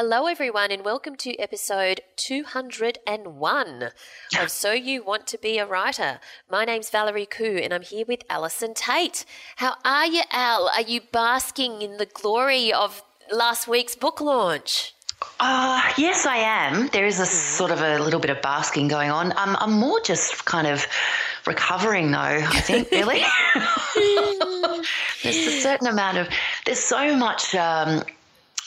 Hello, everyone, and welcome to episode 201 of So You Want to Be a Writer. My name's Valerie Khoo, and I'm here with Allison Tait. How are you, Al? Are you basking in the glory of last week's book launch? Uh, yes, I am. There is a sort of a little bit of basking going on. Um, I'm more just kind of recovering, though, I think, really. there's a certain amount of, there's so much. Um,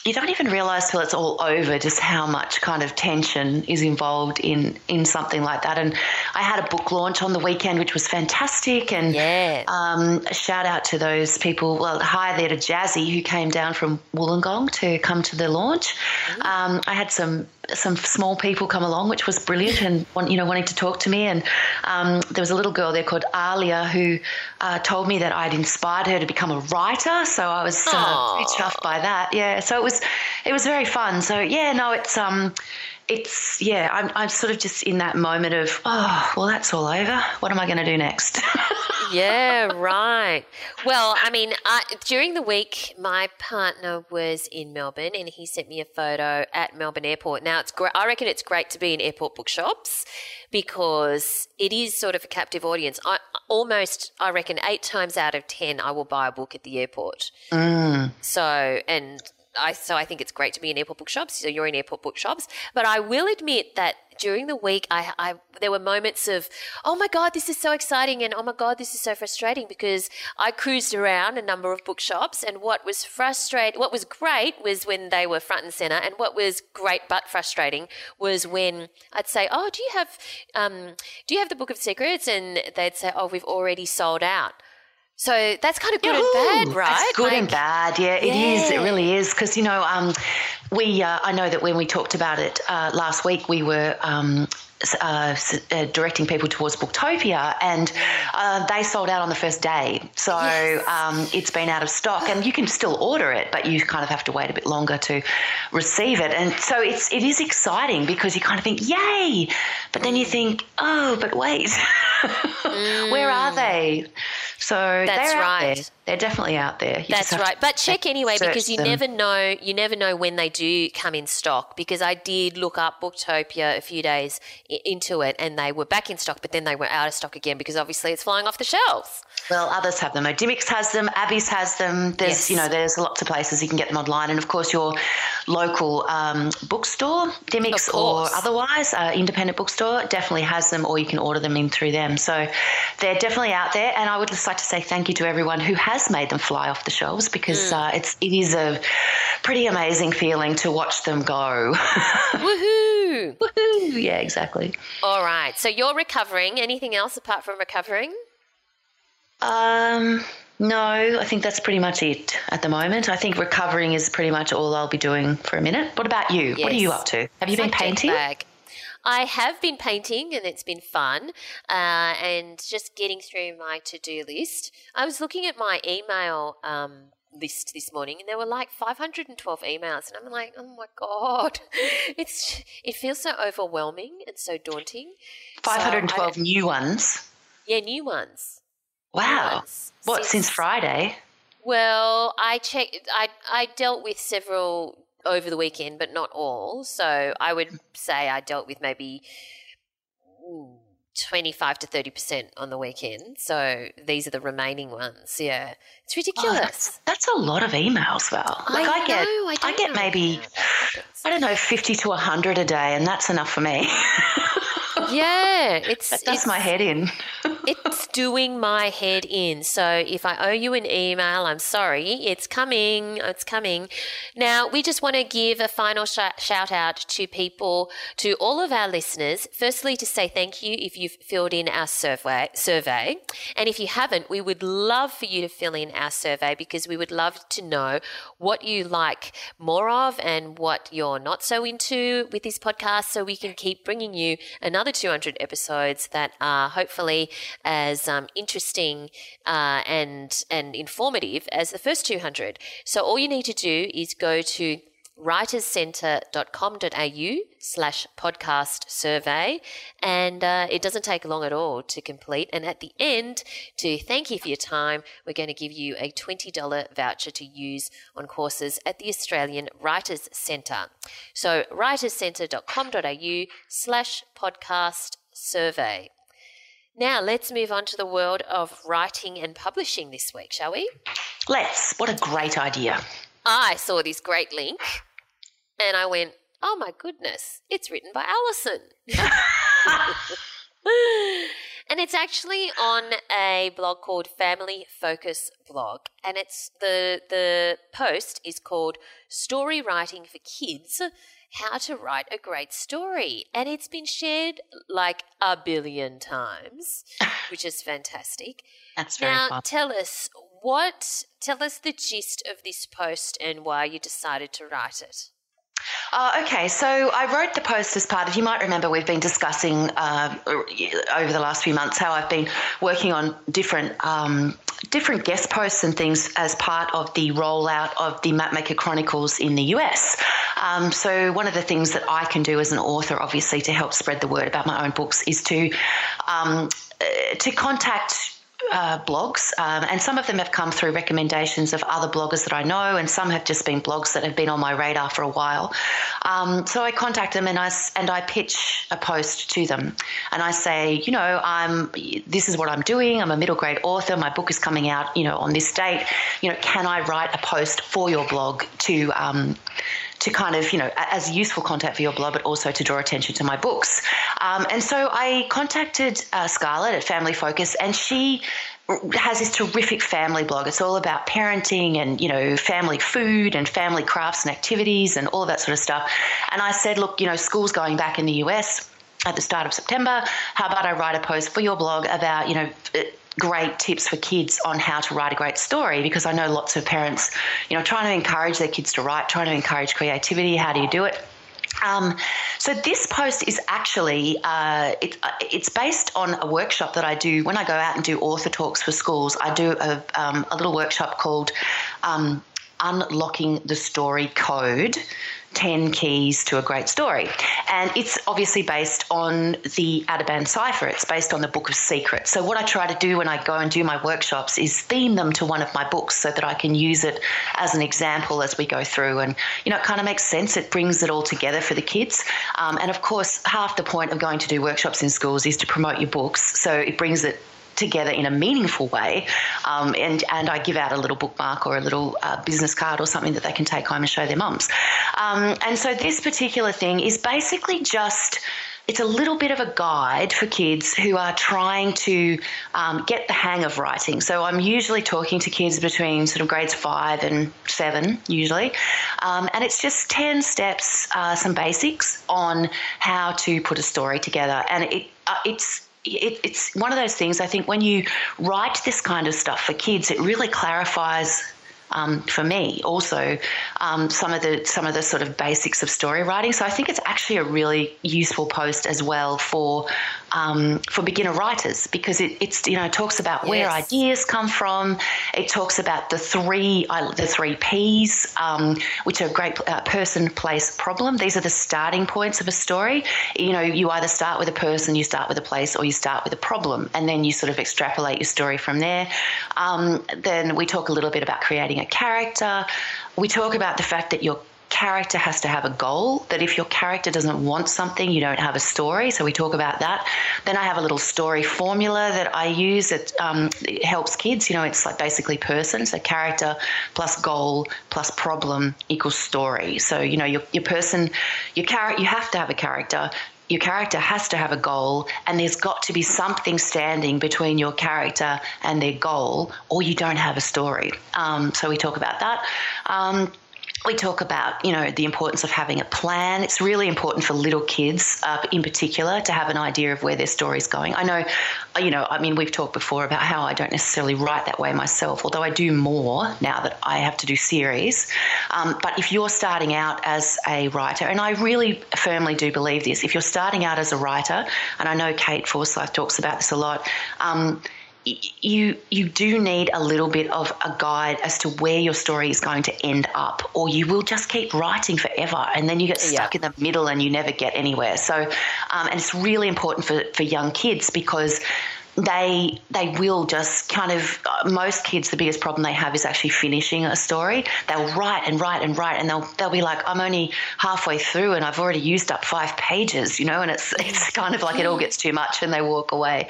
you don't even realize till it's all over just how much kind of tension is involved in in something like that. And I had a book launch on the weekend, which was fantastic. And Yeah. um, shout out to those people. Well, hi there to Jazzy who came down from Wollongong to come to the launch. Um, I had some some small people come along, which was brilliant, and want, you know wanting to talk to me. And um, there was a little girl there called Alia who uh, told me that I'd inspired her to become a writer. So I was uh, pretty chuffed by that. Yeah. So it was it was very fun. So yeah, no, it's um. It's yeah, I'm, I'm sort of just in that moment of oh well that's all over. What am I going to do next? yeah, right. Well, I mean, I, during the week, my partner was in Melbourne, and he sent me a photo at Melbourne Airport. Now, it's great. I reckon it's great to be in airport bookshops because it is sort of a captive audience. I almost, I reckon, eight times out of ten, I will buy a book at the airport. Mm. So, and I so I think it's great to be in airport bookshops. So you're in airport bookshops, but I will admit that during the week, I, I there were moments of, oh my god, this is so exciting, and oh my god, this is so frustrating because I cruised around a number of bookshops, and what was frustrating, what was great was when they were front and center, and what was great but frustrating was when I'd say, oh, do you have, um, do you have the Book of Secrets, and they'd say, oh, we've already sold out. So that's kind of good and bad, right? It's good and bad. Yeah, it is. It Yeah. really is. Because you know, um, we. Uh, I know that when we talked about it uh, last week, we were. Um, uh, uh, directing people towards Booktopia, and uh, they sold out on the first day. So Yes. um, it's been out of stock, and you can still order it, but you kind of have to wait a bit longer to receive it. And so it's it is exciting because you kind of think, "Yay!" But then you think, "Oh, but wait, where are they?" So Mm. That's they're out right. there. They're definitely out there. You That's right. But check anyway because you them. never know you never know when they do come in stock because I did look up Booktopia a few days into it and they were back in stock but then they were out of stock again because obviously it's flying off the shelves. Well, others have them. Odimics has them. Abbey's has them. There's, Yes. you know, there's lots of places you can get them online, and of course your local um, bookstore, Dymocks Of or otherwise, uh, independent bookstore definitely has them, or you can order them in through them. So they're definitely out there, and I would just like to say thank you to everyone who has made them fly off the shelves because uh, it's it is a pretty amazing feeling to watch them go. Woohoo! Woohoo! Yeah, exactly. All right. So you're recovering. Anything else apart from recovering? Um, no, I think that's pretty much it at the moment. I think recovering is pretty much all I'll be doing for a minute. What about you? What are you up to? Have you been painting? lag. I have been painting and it's been fun uh, and just getting through my to do list. I was looking at my email um, list this morning and there were like 512 emails and I'm like oh my god. It's it feels so overwhelming and so daunting. 512 so new ones. Yeah new ones. Wow. new ones. what since, since, Friday? Well I checked I I dealt with several over the weekend but not all. So I would hmm. say I dealt with maybe ooh, 25 to 30% on the weekend. So these are the remaining ones. Yeah. It's ridiculous. Oh, that's, that's, a lot of emails, Val. Like I, I get, know, I, I, get maybe, I don't know, 50 to 100 a day, and that's enough for me. Yeah, it's that does it's, my head in. it's doing my head in. So if I owe you an email, I'm sorry. It's coming. It's coming. Now, we just want to give a final sh- shout out to people, to all of our listeners. Firstly, to say thank you if you've filled in our survey. survey. And if you haven't, we would love for you to fill in our survey because we would love to know what you like more of and what you're not so into with this podcast so we can keep bringing you another 200 episodes that are hopefully as um, interesting uh, and and informative as the first 200. So all you need to do is go to writerscentre.com.au slash podcast survey. And uh, it doesn't take long at all to complete. And at the end to thank you for your time we're going to give you a $20 voucher to use on courses at the australian writers centre. So writerscentre.com.au slash podcast survey. Now let's move on to the world of writing and publishing this week shall we? Let's. What a great idea. I saw this great link and I went, oh my goodness, it's written by Allison. and it's actually on a blog called Family Focus Blog. And it's the the post is called Story Writing for Kids How to Write a Great Story. And it's been shared like a billion times, which is fantastic. That's very Now, fun. tell us what, tell us the gist of this post and why you decided to write it. Uh, okay, so I wrote the post as part of, you might remember we've been discussing uh, over the last few months how I've been working on different. Um, different guest posts and things as part of the rollout of the Mapmaker Chronicles in the US. Um, so, one of the things that I can do as an author, obviously, to help spread the word about my own books is to um, uh, to contact uh, blogs, um, and some of them have come through recommendations of other bloggers that I know, and some have just been blogs that have been on my radar for a while. Um, so I contact them and I and I pitch a post to them, and I say, you know, I'm this is what I'm doing. I'm a middle grade author. My book is coming out, you know, on this date. You know, can I write a post for your blog to um, to kind of, you know, as useful content for your blog, but also to draw attention to my books. Um, and so I contacted uh, Scarlett at Family Focus, and she has this terrific family blog. It's all about parenting and, you know, family food and family crafts and activities and all of that sort of stuff. And I said, look, you know, school's going back in the US at the start of September. How about I write a post for your blog about, you know, great tips for kids on how to write a great story because I know lots of parents, you know, trying to encourage their kids to write, trying to encourage creativity. How do you do it? Um, so this post is actually uh, it, uh, it's based on a workshop that I do when I go out and do author talks for schools. I do a, um, a little workshop called um, Unlocking the Story Code. 10 keys to a great story. And it's obviously based on the Ateban cipher. It's based on the Book of Secrets. So, what I try to do when I go and do my workshops is theme them to one of my books so that I can use it as an example as we go through. And, you know, it kind of makes sense. It brings it all together for the kids. Um, and of course, half the point of going to do workshops in schools is to promote your books. So, it brings it together in a meaningful way. Um, and, and I give out a little bookmark or a little uh, business card or something that they can take home and show their mums. Um, and so this particular thing is basically just it's a little bit of a guide for kids who are trying to um, get the hang of writing. So I'm usually talking to kids between sort of grades five and seven, usually. Um, and it's just 10 steps, uh, some basics on how to put a story together. And it, uh, it's it, it's one of those things. I think when you write this kind of stuff for kids, it really clarifies. Um, for me, also um, some of the some of the sort of basics of story writing. So I think it's actually a really useful post as well for um, for beginner writers because it, it's you know it talks about where Yes. ideas come from. It talks about the three the three P's, um, which are great uh, person, place, problem. These are the starting points of a story. You know, you either start with a person, you start with a place, or you start with a problem, and then you sort of extrapolate your story from there. Um, then we talk a little bit about creating character. We talk about the fact that your character has to have a goal that if your character doesn't want something you don't have a story. So we talk about that. Then i have a little story formula that i use that um, it helps kids. You know it's like basically person. So character plus goal plus problem equals story. So you know your, your person your character you have to have a character your character has to have a goal, and there's got to be something standing between your character and their goal, or you don't have a story. Um, so we talk about that. Um, we talk about you know the importance of having a plan. It's really important for little kids uh, in particular to have an idea of where their story is going. I know you know i mean we've talked before about how i don't necessarily write that way myself although i do more now that i have to do series. Um, but if you're starting out as a writer and i really firmly do believe this if you're starting out as a writer and i know kate forsyth talks about this a lot um, you you do need a little bit of a guide as to where your story is going to end up or you will just keep writing forever and then you get stuck yeah. in the middle and you never get anywhere so um, and it's really important for, for young kids because they they will just kind of most kids the biggest problem they have is actually finishing a story. They'll write and write and write and they'll they'll be like i'm only halfway through and i've already used up five pages you know and it's it's kind of like it all gets too much and they walk away.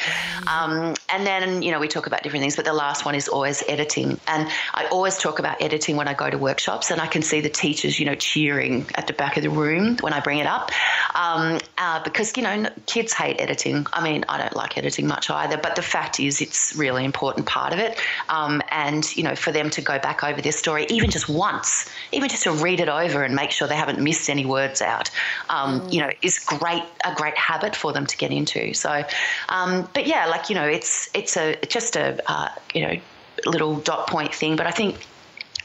Um, and then you know we talk about different things but the last one is always editing. And i always talk about editing when i go to workshops and i can see the teachers you know cheering at the back of the room when i bring it up. Um, uh, because you know kids hate editing. I mean i don't like editing much either either. But the fact is, it's really important part of it. Um, and you know, for them to go back over their story even just once, even just to read it over and make sure they haven't missed any words out, um, mm. you know, is great a great habit for them to get into. So, um, but yeah, like you know, it's it's a just a uh, you know little dot point thing. But I think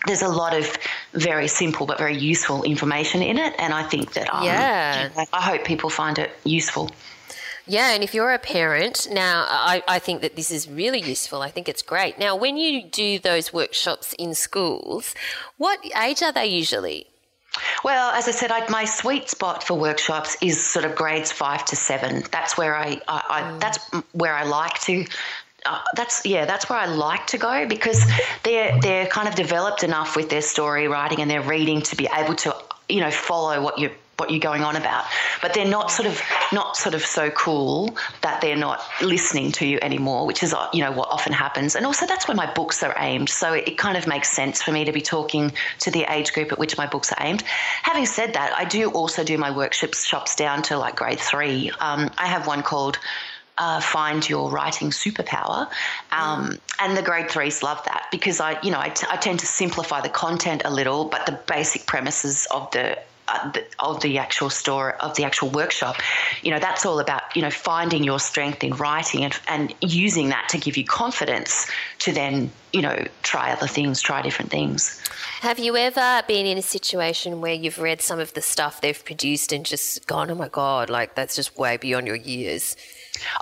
there's a lot of very simple but very useful information in it, and I think that um, yeah, I hope people find it useful. Yeah, and if you're a parent, now I, I think that this is really useful. I think it's great. Now, when you do those workshops in schools, what age are they usually? Well, as I said, I, my sweet spot for workshops is sort of grades five to seven. That's where I, I, I mm. that's where I like to uh, that's yeah, that's where I like to go because they're they're kind of developed enough with their story writing and their reading to be able to you know follow what you're what you're going on about but they're not sort of not sort of so cool that they're not listening to you anymore which is you know what often happens and also that's where my books are aimed so it, it kind of makes sense for me to be talking to the age group at which my books are aimed having said that i do also do my workshops shops down to like grade three um, i have one called uh, find your writing superpower. Um. And the grade threes love that because I, you know, I, t- I tend to simplify the content a little, but the basic premises of uh, the, Uh, of the actual store of the actual workshop you know that's all about you know finding your strength in writing and, and using that to give you confidence to then you know try other things try different things. Have you ever been in a situation where you've read some of the stuff they've produced and just gone oh my god like that's just way beyond your years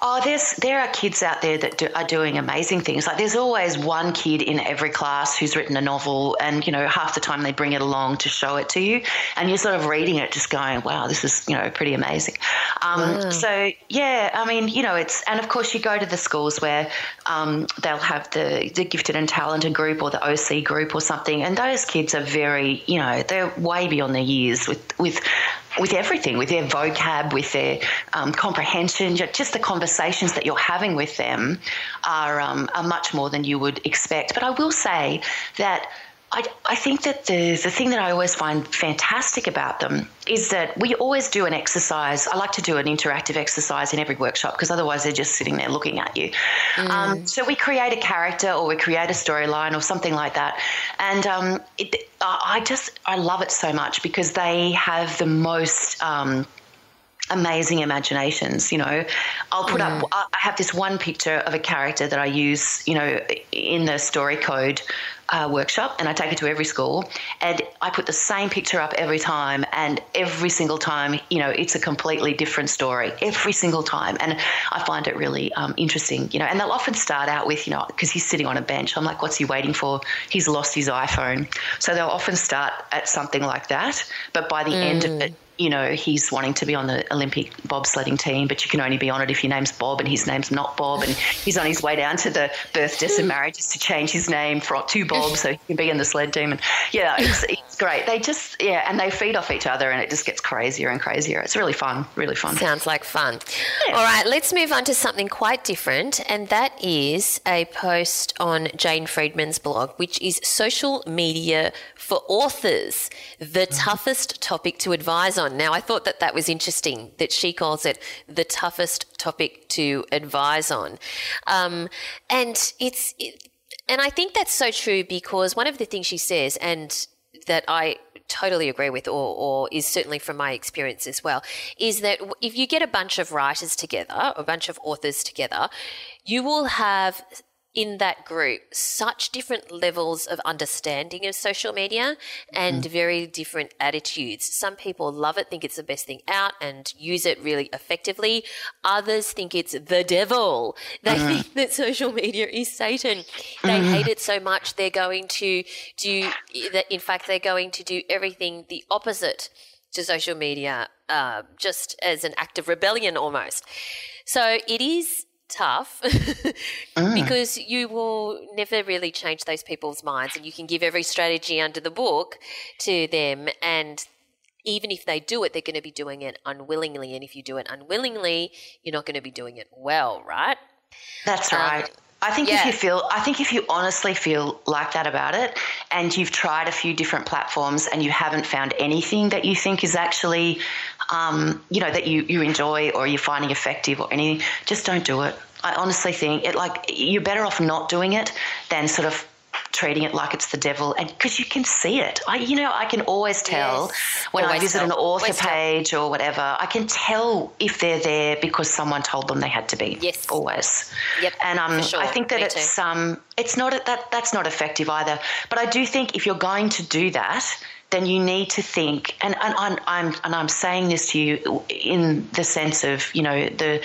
Oh, there's there are kids out there that do, are doing amazing things. Like there's always one kid in every class who's written a novel, and you know half the time they bring it along to show it to you, and you're sort of reading it, just going, "Wow, this is you know pretty amazing." Um, wow. So yeah, I mean, you know, it's and of course you go to the schools where um, they'll have the the gifted and talented group or the OC group or something, and those kids are very, you know, they're way beyond their years with with with everything, with their vocab, with their um, comprehension, just the conversations that you're having with them are, um, are much more than you would expect. But I will say that I, I think that the, the thing that I always find fantastic about them is that we always do an exercise. I like to do an interactive exercise in every workshop because otherwise they're just sitting there looking at you. Mm. Um, so we create a character or we create a storyline or something like that. And um, it, I just, I love it so much because they have the most. Um, amazing imaginations you know i'll put up i have this one picture of a character that i use you know in the story code uh, workshop and I take it to every school and I put the same picture up every time and every single time you know it's a completely different story every single time and I find it really um, interesting you know and they'll often start out with you know because he's sitting on a bench I'm like what's he waiting for he's lost his iPhone so they'll often start at something like that but by the mm. end of it you know, he's wanting to be on the Olympic bobsledding team, but you can only be on it if your name's Bob and his name's not Bob. And he's on his way down to the birthdays and marriages to change his name for, to Bob so he can be in the sled team. And yeah, it's, it's great. They just, yeah, and they feed off each other and it just gets crazier and crazier. It's really fun, really fun. Sounds like fun. Yeah. All right, let's move on to something quite different, and that is a post on Jane Friedman's blog, which is social media for authors, the toughest topic to advise on on. Now, I thought that that was interesting that she calls it the toughest topic to advise on. Um, and it's, it, and I think that's so true because one of the things she says, and that I totally agree with, or, or is certainly from my experience as well, is that if you get a bunch of writers together, a bunch of authors together, you will have in that group such different levels of understanding of social media and mm. very different attitudes. Some people love it, think it's the best thing out, and use it really effectively. Others think it's the devil. They mm. think that social media is Satan. They mm. hate it so much they're going to do that. In fact, they're going to do everything the opposite to social media, uh, just as an act of rebellion almost. So it is tough mm. because you will never really change those people's minds and you can give every strategy under the book to them and even if they do it they're going to be doing it unwillingly and if you do it unwillingly you're not going to be doing it well right that's um, right I think yeah. if you feel, I think if you honestly feel like that about it, and you've tried a few different platforms and you haven't found anything that you think is actually, um, you know, that you you enjoy or you're finding effective or anything, just don't do it. I honestly think it like you're better off not doing it than sort of treating it like it's the devil and because you can see it i you know i can always tell yes, when always i visit tell. an author always page tell. or whatever i can tell if they're there because someone told them they had to be yes always yep and um, sure. i think that Me it's too. um it's not that that's not effective either but i do think if you're going to do that then you need to think, and, and I'm, I'm, and I'm saying this to you in the sense of, you know, the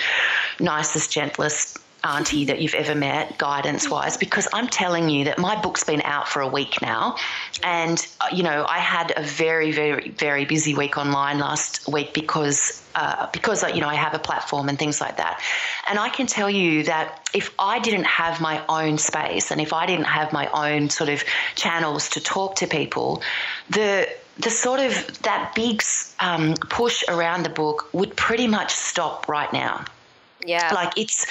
nicest, gentlest auntie that you've ever met, guidance wise, because I'm telling you that my book's been out for a week now. And, uh, you know, I had a very, very, very busy week online last week because. Uh, because you know I have a platform and things like that, and I can tell you that if I didn't have my own space and if I didn't have my own sort of channels to talk to people, the the sort of that big um, push around the book would pretty much stop right now. Yeah. Like it's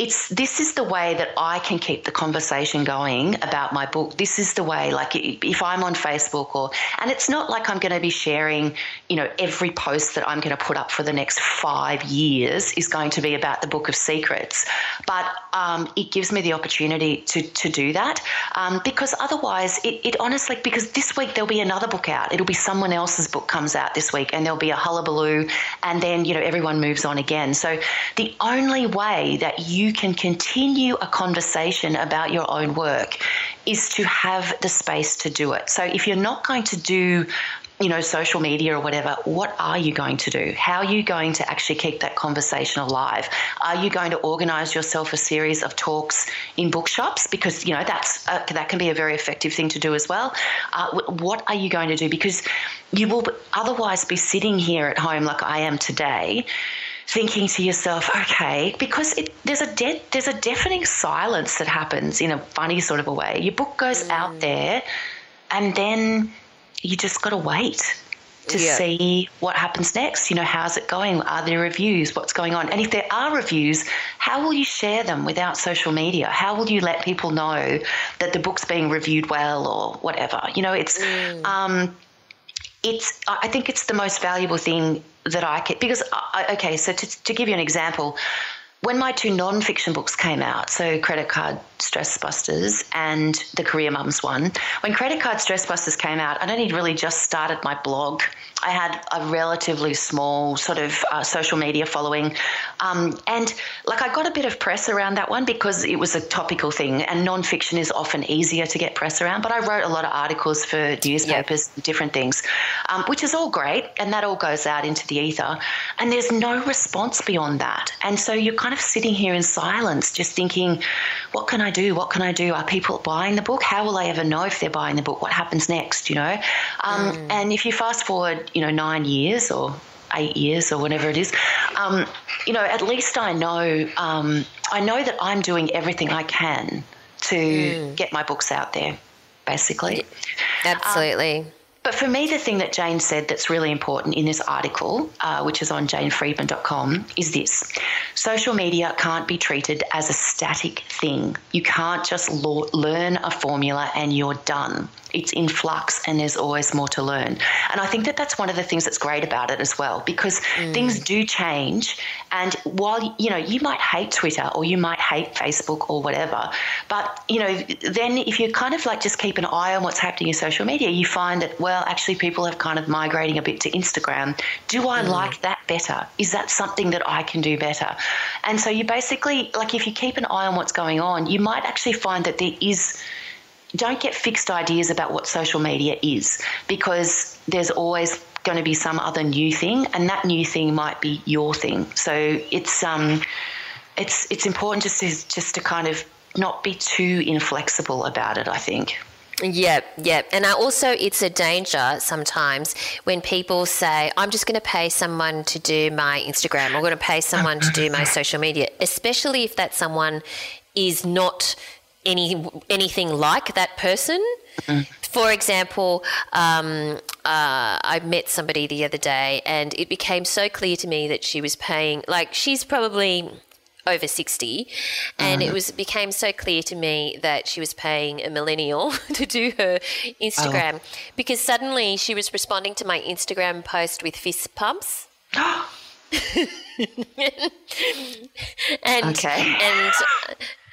it's this is the way that I can keep the conversation going about my book. This is the way, like if I'm on Facebook or, and it's not like I'm going to be sharing, you know, every post that I'm going to put up for the next five years is going to be about the Book of Secrets, but um, it gives me the opportunity to to do that um, because otherwise, it, it honestly because this week there'll be another book out. It'll be someone else's book comes out this week, and there'll be a hullabaloo, and then you know everyone moves on again. So the only way that you can continue a conversation about your own work is to have the space to do it. So if you're not going to do you know, social media or whatever, what are you going to do? How are you going to actually keep that conversation alive? Are you going to organize yourself a series of talks in bookshops? Because, you know, that's uh, that can be a very effective thing to do as well. Uh, what are you going to do? Because you will otherwise be sitting here at home like I am today thinking to yourself, okay, because it, there's a de- there's a deafening silence that happens in a funny sort of a way. Your book goes mm. out there, and then you just got to wait to yeah. see what happens next. You know, how's it going? Are there reviews? What's going on? And if there are reviews, how will you share them without social media? How will you let people know that the book's being reviewed well or whatever? You know, it's. Mm. Um, it's I think it's the most valuable thing that I can because uh, I, okay so to, to give you an example when my two non-fiction books came out, so Credit Card Stress Busters and the Career Mums one, when Credit Card Stress Busters came out, I'd only really just started my blog. I had a relatively small sort of uh, social media following, um, and like I got a bit of press around that one because it was a topical thing, and non-fiction is often easier to get press around. But I wrote a lot of articles for newspapers, yep. different things, um, which is all great, and that all goes out into the ether, and there's no response beyond that, and so you're kind kind of sitting here in silence, just thinking, what can I do? What can I do? Are people buying the book? How will I ever know if they're buying the book? What happens next? You know? Um, mm. And if you fast forward, you know, nine years or eight years or whatever it is, um, you know, at least I know, um, I know that I'm doing everything I can to mm. get my books out there, basically. Absolutely. But for me, the thing that Jane said that's really important in this article, uh, which is on janefriedman.com, is this social media can't be treated as a static thing. You can't just lo- learn a formula and you're done. It's in flux and there's always more to learn. And I think that that's one of the things that's great about it as well, because mm. things do change. And while, you know, you might hate Twitter or you might hate Facebook or whatever, but, you know, then if you kind of like just keep an eye on what's happening in social media, you find that, well, actually people have kind of migrating a bit to Instagram. Do I mm. like that better? Is that something that I can do better? And so you basically, like, if you keep an eye on what's going on, you might actually find that there is don't get fixed ideas about what social media is because there's always going to be some other new thing and that new thing might be your thing so it's um it's it's important just to just to kind of not be too inflexible about it i think yeah, yeah. And I also, it's a danger sometimes when people say, I'm just going to pay someone to do my Instagram, I'm going to pay someone to do my social media, especially if that someone is not any anything like that person. Mm. For example, um, uh, I met somebody the other day, and it became so clear to me that she was paying like she's probably over 60 and uh-huh. it was became so clear to me that she was paying a millennial to do her Instagram oh. because suddenly she was responding to my Instagram post with fist pumps and okay. and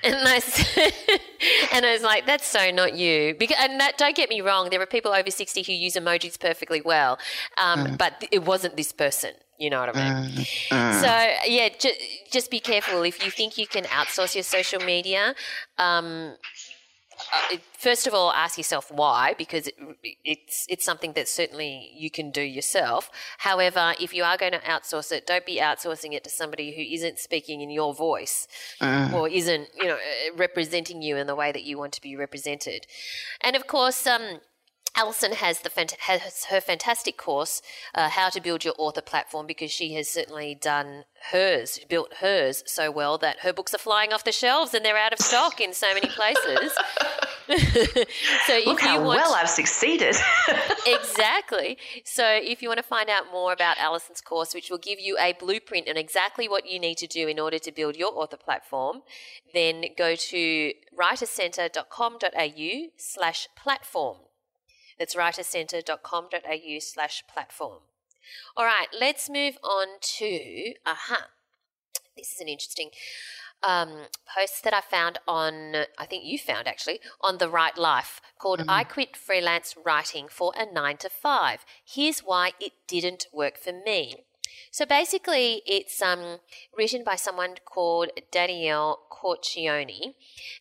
and I, and I was like, that's so not you. Because, and that, don't get me wrong, there are people over 60 who use emojis perfectly well, um, mm. but it wasn't this person. You know what I mean? Mm. Mm. So, yeah, ju- just be careful. If you think you can outsource your social media, um, uh, first of all, ask yourself why, because it, it's it's something that certainly you can do yourself. However, if you are going to outsource it, don't be outsourcing it to somebody who isn't speaking in your voice uh. or isn't you know uh, representing you in the way that you want to be represented. And of course, um, Allison has the has her fantastic course, uh, How to Build Your Author Platform, because she has certainly done hers, built hers so well that her books are flying off the shelves and they're out of stock in so many places. so Look how want, well I've succeeded. exactly. So if you want to find out more about Allison's course, which will give you a blueprint on exactly what you need to do in order to build your author platform, then go to writercentre.com.au slash platform. That's writercentre.com.au slash platform. All right, let's move on to, aha, this is an interesting um, post that I found on, I think you found actually, on The Write Life called mm-hmm. I Quit Freelance Writing for a 9 to 5. Here's why it didn't work for me. So basically, it's um, written by someone called Danielle Corcioni,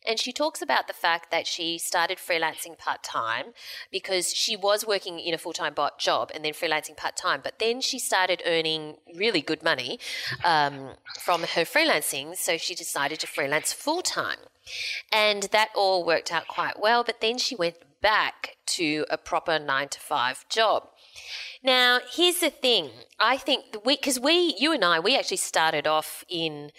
and she talks about the fact that she started freelancing part time because she was working in a full time job and then freelancing part time, but then she started earning really good money um, from her freelancing, so she decided to freelance full time. And that all worked out quite well, but then she went back to a proper nine to five job. Now, here's the thing. I think we, because we, you and I, we actually started off in,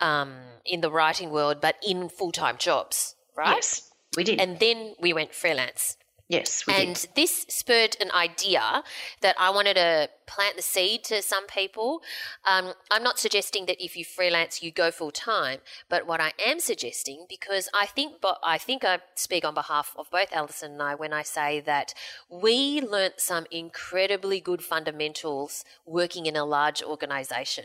um, in the writing world, but in full time jobs, right? Yes, we did. And then we went freelance. Yes, and did. this spurred an idea that I wanted to plant the seed to some people. Um, I'm not suggesting that if you freelance, you go full time, but what I am suggesting, because I think, but I think I speak on behalf of both Allison and I when I say that we learnt some incredibly good fundamentals working in a large organisation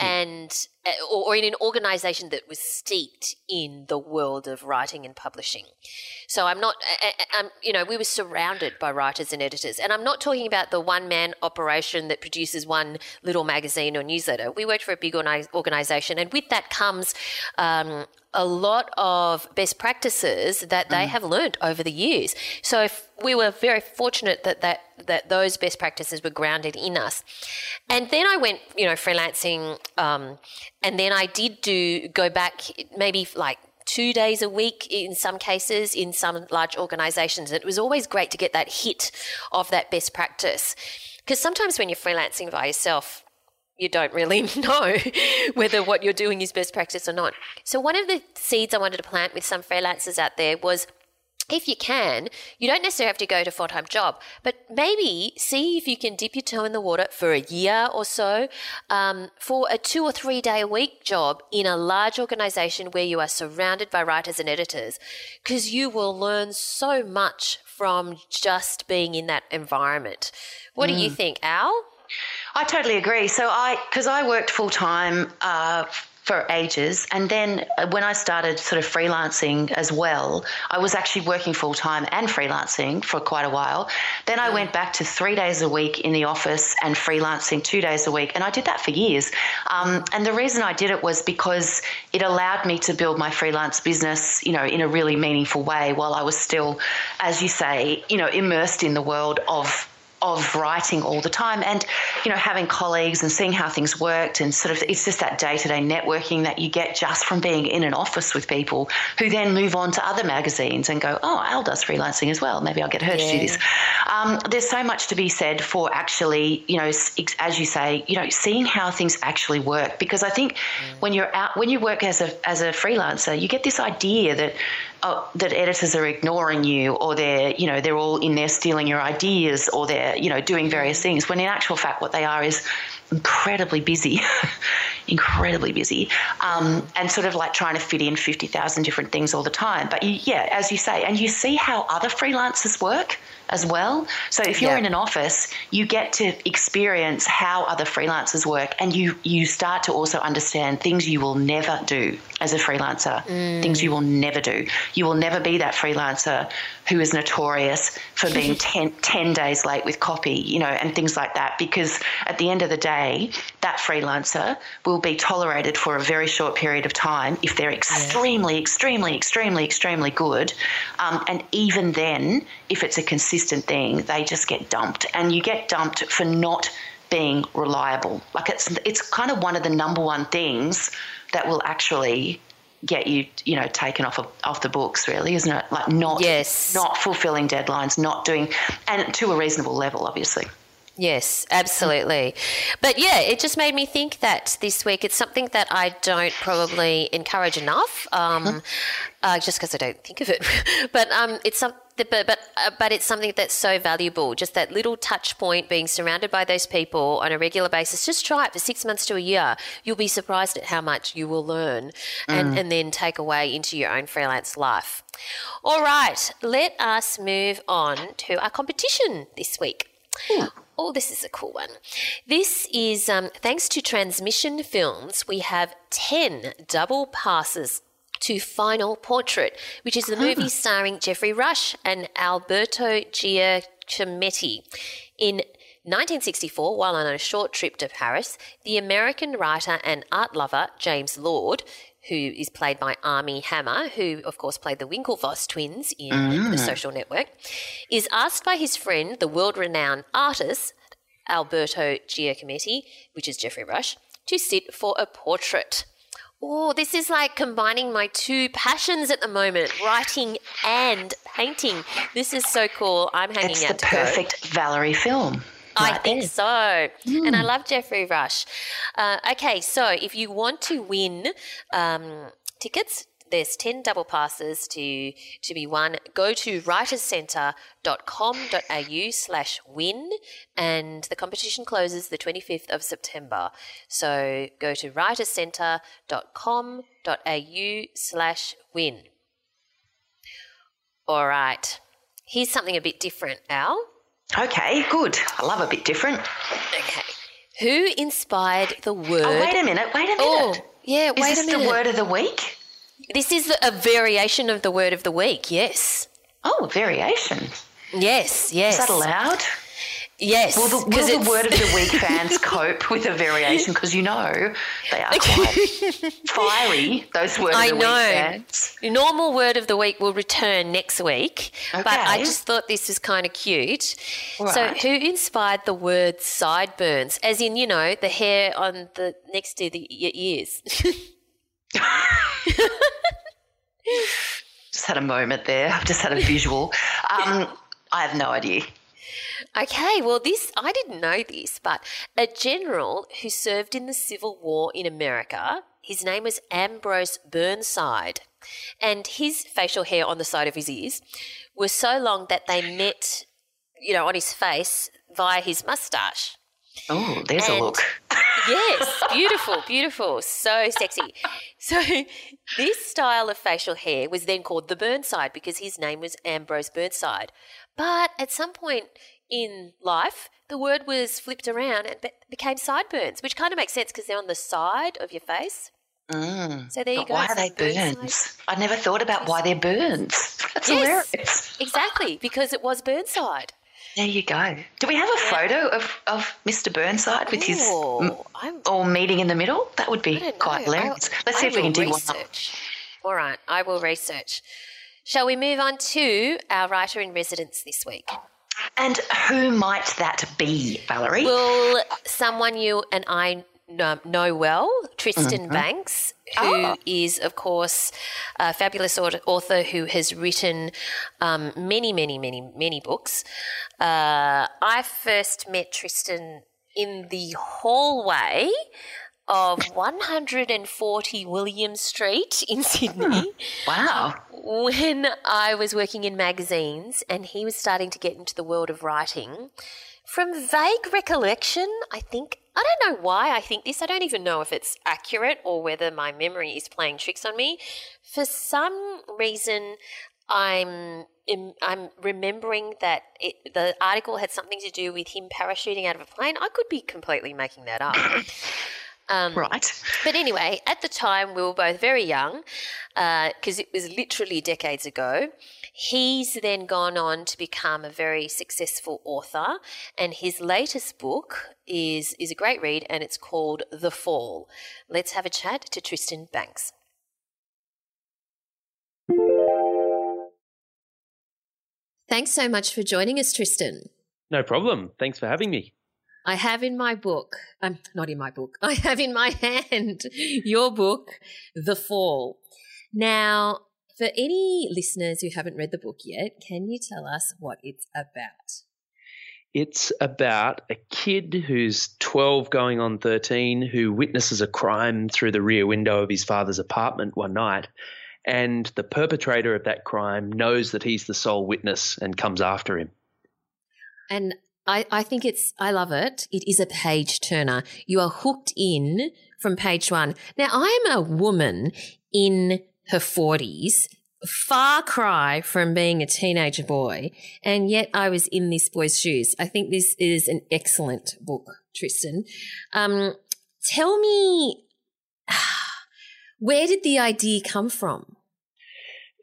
and uh, or, in an organization that was steeped in the world of writing and publishing. So I'm not, I'm, you know, we were surrounded by writers and editors, and I'm not talking about the one man operation that produces one little magazine or newsletter. We worked for a big organization, and with that comes um, a lot of best practices that they mm. have learned over the years. So we were very fortunate that, that that those best practices were grounded in us. And then I went, you know, freelancing, um, and then I did do go back maybe like two days a week in some cases in some large organizations. It was always great to get that hit of that best practice. Because sometimes when you're freelancing by yourself, you don't really know whether what you're doing is best practice or not. So, one of the seeds I wanted to plant with some freelancers out there was if you can, you don't necessarily have to go to full time job, but maybe see if you can dip your toe in the water for a year or so um, for a two or three day a week job in a large organization where you are surrounded by writers and editors, because you will learn so much from just being in that environment. What mm. do you mm. think, Al? I totally agree. So I, because I worked full time uh, for ages. And then when I started sort of freelancing as well, I was actually working full time and freelancing for quite a while. Then I went back to three days a week in the office and freelancing two days a week. And I did that for years. Um, and the reason I did it was because it allowed me to build my freelance business, you know, in a really meaningful way while I was still, as you say, you know, immersed in the world of of writing all the time and you know having colleagues and seeing how things worked and sort of it's just that day-to-day networking that you get just from being in an office with people who then move on to other magazines and go oh al does freelancing as well maybe i'll get her yeah. to do this um, there's so much to be said for actually you know as you say you know seeing how things actually work because i think mm. when you're out when you work as a as a freelancer you get this idea that oh, that editors are ignoring you or they're you know they're all in there stealing your ideas or they're you know doing various things when in actual fact what they are is incredibly busy incredibly busy um, and sort of like trying to fit in 50,000 different things all the time. But you, yeah as you say and you see how other freelancers work as well. So if you're yeah. in an office, you get to experience how other freelancers work and you you start to also understand things you will never do as a freelancer, mm. things you will never do. You will never be that freelancer who is notorious for being 10, 10 days late with copy, you know, and things like that because at the end of the day, that freelancer will be tolerated for a very short period of time if they're extremely, yeah. extremely, extremely, extremely good. Um, and even then, if it's a consistent thing, they just get dumped. And you get dumped for not being reliable. Like it's it's kind of one of the number one things that will actually get you you know taken off of, off the books really isn't it? Like not yes. not fulfilling deadlines not doing and to a reasonable level obviously Yes, absolutely. But yeah, it just made me think that this week it's something that I don't probably encourage enough, um, uh, just because I don't think of it. but um, it's some, but but uh, but it's something that's so valuable. Just that little touch point, being surrounded by those people on a regular basis. Just try it for six months to a year. You'll be surprised at how much you will learn, and mm. and then take away into your own freelance life. All right, let us move on to our competition this week. Hmm. Oh, this is a cool one. This is um, thanks to Transmission Films, we have 10 double passes to Final Portrait, which is the movie starring Geoffrey Rush and Alberto Giacometti. In 1964, while on a short trip to Paris, the American writer and art lover James Lord, who is played by Armie Hammer, who of course played the Winklevoss twins in mm. The Social Network, is asked by his friend, the world renowned artist Alberto Giacometti, which is Geoffrey Rush, to sit for a portrait. Oh, this is like combining my two passions at the moment, writing and painting. This is so cool. I'm hanging it's out. It's the perfect go. Valerie film. I think there. so. Mm. And I hmm. love Geoffrey Rush. Uh, okay, so if you want to win um, tickets, there's 10 double passes to, to be won. Go to writerscentre.com.au slash win and the competition closes the 25th of September. So go to writerscentre.com.au slash win. All right. Here's something a bit different, Al. Okay, good. I love a bit different. Okay. Who inspired the word? Oh, wait a minute. Wait a minute. Oh, yeah, wait Is this the word of the week? This is a variation of the word of the week, yes. Oh, variation. Yes, yes. Is that allowed? Yes. Will the, will the word of the week fans cope with a variation? Because you know they are quite fiery, those word I of the know. week fans. I know. Normal word of the week will return next week, okay. but I just thought this was kind of cute. Right. So, who inspired the word sideburns? As in, you know, the hair on the next to the ears. just had a moment there. I've just had a visual. Um, I have no idea. Okay, well, this, I didn't know this, but a general who served in the Civil War in America, his name was Ambrose Burnside. and his facial hair on the side of his ears was so long that they met, you know, on his face via his mustache. Oh, there's And- a look. Yes, beautiful, beautiful, so sexy. So, this style of facial hair was then called the Burnside because his name was Ambrose Burnside. But at some point in life, the word was flipped around and became sideburns, which kind of makes sense because they're on the side of your face. Mm. So there you But go. why are they burns? I never thought about why they're burns. That's Yes. hilarious. Exactly, because it was Burnside. There you go. Do we have a photo of, of Mr. Burnside with his Ooh, mm, I'm all meeting in the middle? That would be quite hilarious. I'll- Let's see I if we can do one. All right, I will research. Shall we move on to our writer in residence this week? And who might that be, Valerie? Well, someone you and I know, know well, Tristan Bancks, who is, Ah. of course, a fabulous author who has written um, many, many, many, many books. Uh, I first met Tristan in the hallway of 140 William Street in hmm. Sydney wow. when I was working in magazines and he was starting to get into the world of writing, from vague recollection, I think, I don't know why I think this, I don't even know if it's accurate or whether my memory is playing tricks on me. For some reason, I'm. im- I'm remembering that it, the article had something to do with him parachuting out of a plane. I could be completely making that up. Um, Right. but anyway, at the time, we were both very young because it was literally decades ago. He's then gone on to become a very successful author, and his latest book is, is a great read and it's called The Fall. Let's have a chat to Tristan Bancks. Thanks so much for joining us, Tristan. No problem. Thanks for having me. I have in my book, um, not in my book, I have in my hand your book, The Fall. Now, for any listeners who haven't read the book yet, can you tell us what it's about? It's about a kid who's 12 going on 13 who witnesses a crime through the rear window of his father's apartment one night. And the perpetrator of that crime knows that he's the sole witness and comes after him. And I, I think it's, I love it. It is a page turner. You are hooked in from page one. Now, I am a woman in her 40s, far cry from being a teenager boy, and yet I was in this boy's shoes. I think this is an excellent book, Tristan. Um, tell me, where did the idea come from?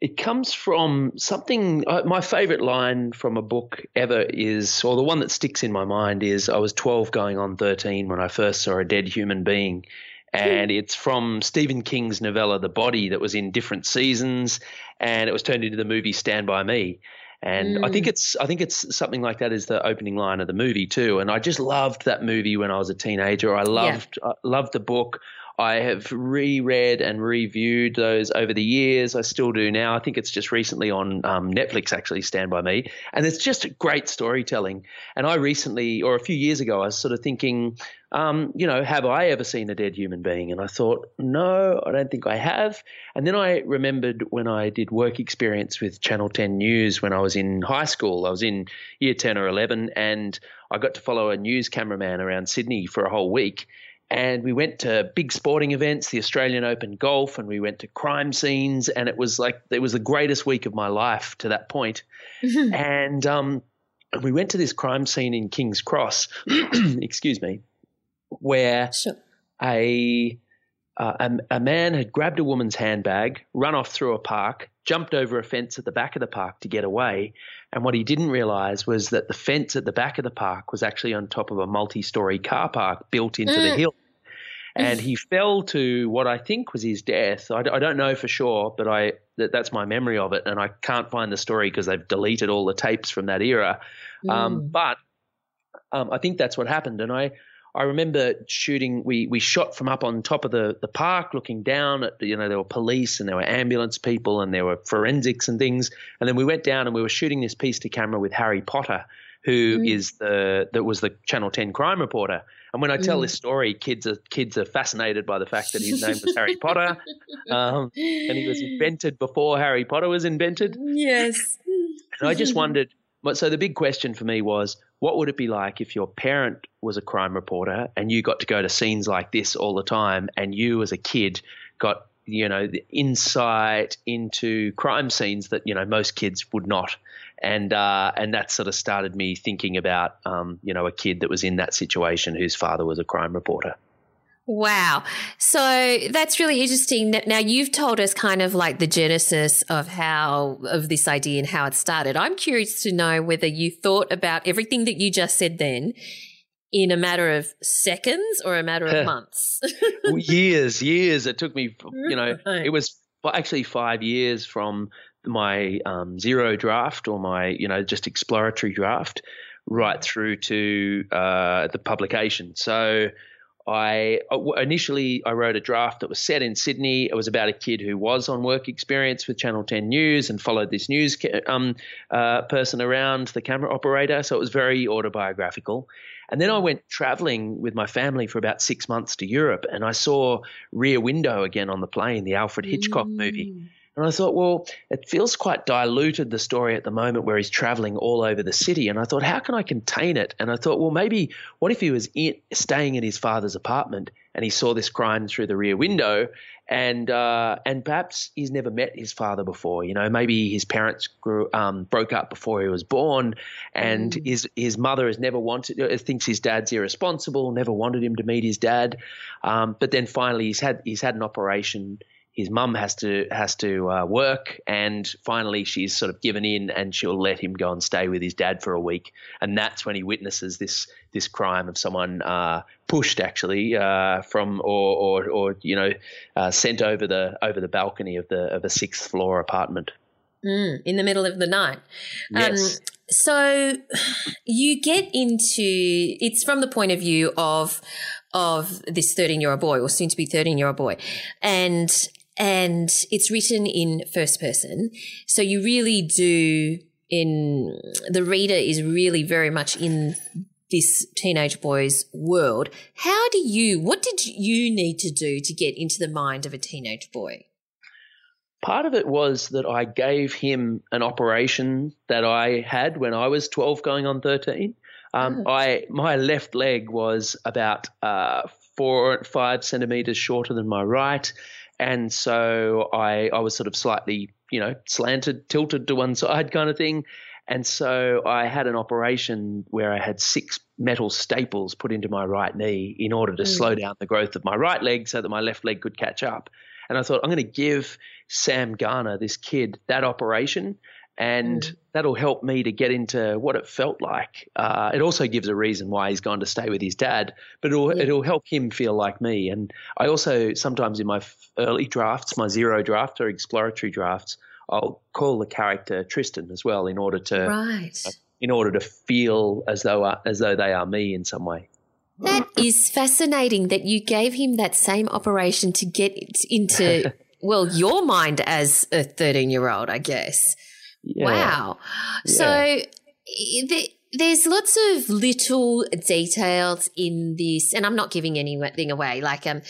It comes from something. Uh, my favorite line from a book ever is, or the one that sticks in my mind is, I was 12 going on 13 when I first saw a dead human being. And hmm. it's from Stephen King's novella, The Body, that was in different seasons, and it was turned into the movie Stand By Me. And I think hmm. it's I think it's something like that is the opening line of the movie too. And I just loved that movie when I was a teenager. I loved I loved the book. I have reread and reviewed those over the years. I still do now. I think it's just recently on um, Netflix, actually, Stand By Me. And it's just great storytelling. And I recently, or a few years ago, I was sort of thinking, um, you know, have I ever seen a dead human being? And I thought, no, I don't think I have. And then I remembered when I did work experience with Channel 10 News when I was in high school. I was in year 10 or 11, and I got to follow a news cameraman around Sydney for a whole week. And we went to big sporting events, the Australian Open golf, and we went to crime scenes. And it was like, it was the greatest week of my life to that point. and, um, we went to this crime scene in King's Cross, excuse me, where Sure. a, uh, a a man had grabbed a woman's handbag, run off through a park, jumped over a fence at the back of the park to get away, and what he didn't realize was that the fence at the back of the park was actually on top of a multi-story car park built into the hill. And he fell to what I think was his death. I don't know for sure, but I that, that's my memory of it, and I can't find the story because they've deleted all the tapes from that era. Um, but um, I think that's what happened. And I, I remember shooting. We we shot from up on top of the the park, looking down at you know there were police and there were ambulance people and there were forensics and things. And then we went down and we were shooting this piece to camera with Harry Potter, who is the that was the Channel Ten crime reporter. And when I tell Mm. this story, kids are kids are fascinated by the fact that his name was Harry Potter, um, and he was invented before Harry Potter was invented. Yes. And I just wondered. But So the big question for me was, what would it be like if your parent was a crime reporter and you got to go to scenes like this all the time, and you as a kid got you know the insight into crime scenes that you know most kids would not, and uh, and that sort of started me thinking about um, you know a kid that was in that situation whose father was a crime reporter. Wow. So that's really interesting. Now you've told us kind of like the genesis of how of this idea and how it started. I'm curious to know whether you thought about everything that you just said then in a matter of seconds or a matter of months. Well, years, years. It took me, you know, Right. it was actually five years from my um, zero draft or my, you know, just exploratory draft right through to uh, the publication. So I uh, initially I wrote a draft that was set in Sydney. It was about a kid who was on work experience with Channel 10 News and followed this news um, uh, person around, the camera operator. So it was very autobiographical. And then I went traveling with my family for about six months to Europe, and I saw Rear Window again on the plane, the Alfred Hitchcock movie. And I thought, well, it feels quite diluted, the story at the moment where he's traveling all over the city. And I thought, how can I contain it? And I thought, well, maybe what if he was in, staying in his father's apartment and he saw this crime through the rear window and uh, and perhaps he's never met his father before. You know, maybe his parents grew um, broke up before he was born, and his his mother has never wanted uh, thinks his dad's irresponsible, never wanted him to meet his dad. Um, but then finally, he's had he's had an operation. His mum has to has to uh, work, and finally she's sort of given in, and she'll let him go and stay with his dad for a week, and that's when he witnesses this this crime of someone uh, pushed actually uh, from or, or or you know uh, sent over the over the balcony of the of a sixth floor apartment. Mm, in the middle of the night. Yes. Um, so you get into it's from the point of view of of this 13 year old boy or soon to be 13 year old boy and and it's written in first person. So you really do in the reader is really very much in this teenage boy's world. How do you what did you need to do to get into the mind of a teenage boy? Part of it was that I gave him an operation that I had when I was 12 going on 13. Um, I my left leg was about uh, four or five centimeters shorter than my right, and so I I was sort of slightly you know slanted, tilted to one side kind of thing, and so I had an operation where I had six metal staples put into my right knee in order to hmm. slow down the growth of my right leg so that my left leg could catch up. And I thought I'm going to give Sam Garner, this kid, that operation, and that'll help me to get into what it felt like. Uh, it also gives a reason why he's gone to stay with his dad, but it'll it'll help him feel like me. And I also sometimes in my early drafts, my zero draft or exploratory drafts, I'll call the character Tristan as well in order to right in order to feel as though uh, as though they are me in some way. That is fascinating that you gave him that same operation to get into, well, your mind as a 13 year old, I guess. Yeah. Wow. So i- the- there's lots of little details in this, and I'm not giving anything away. Like, um,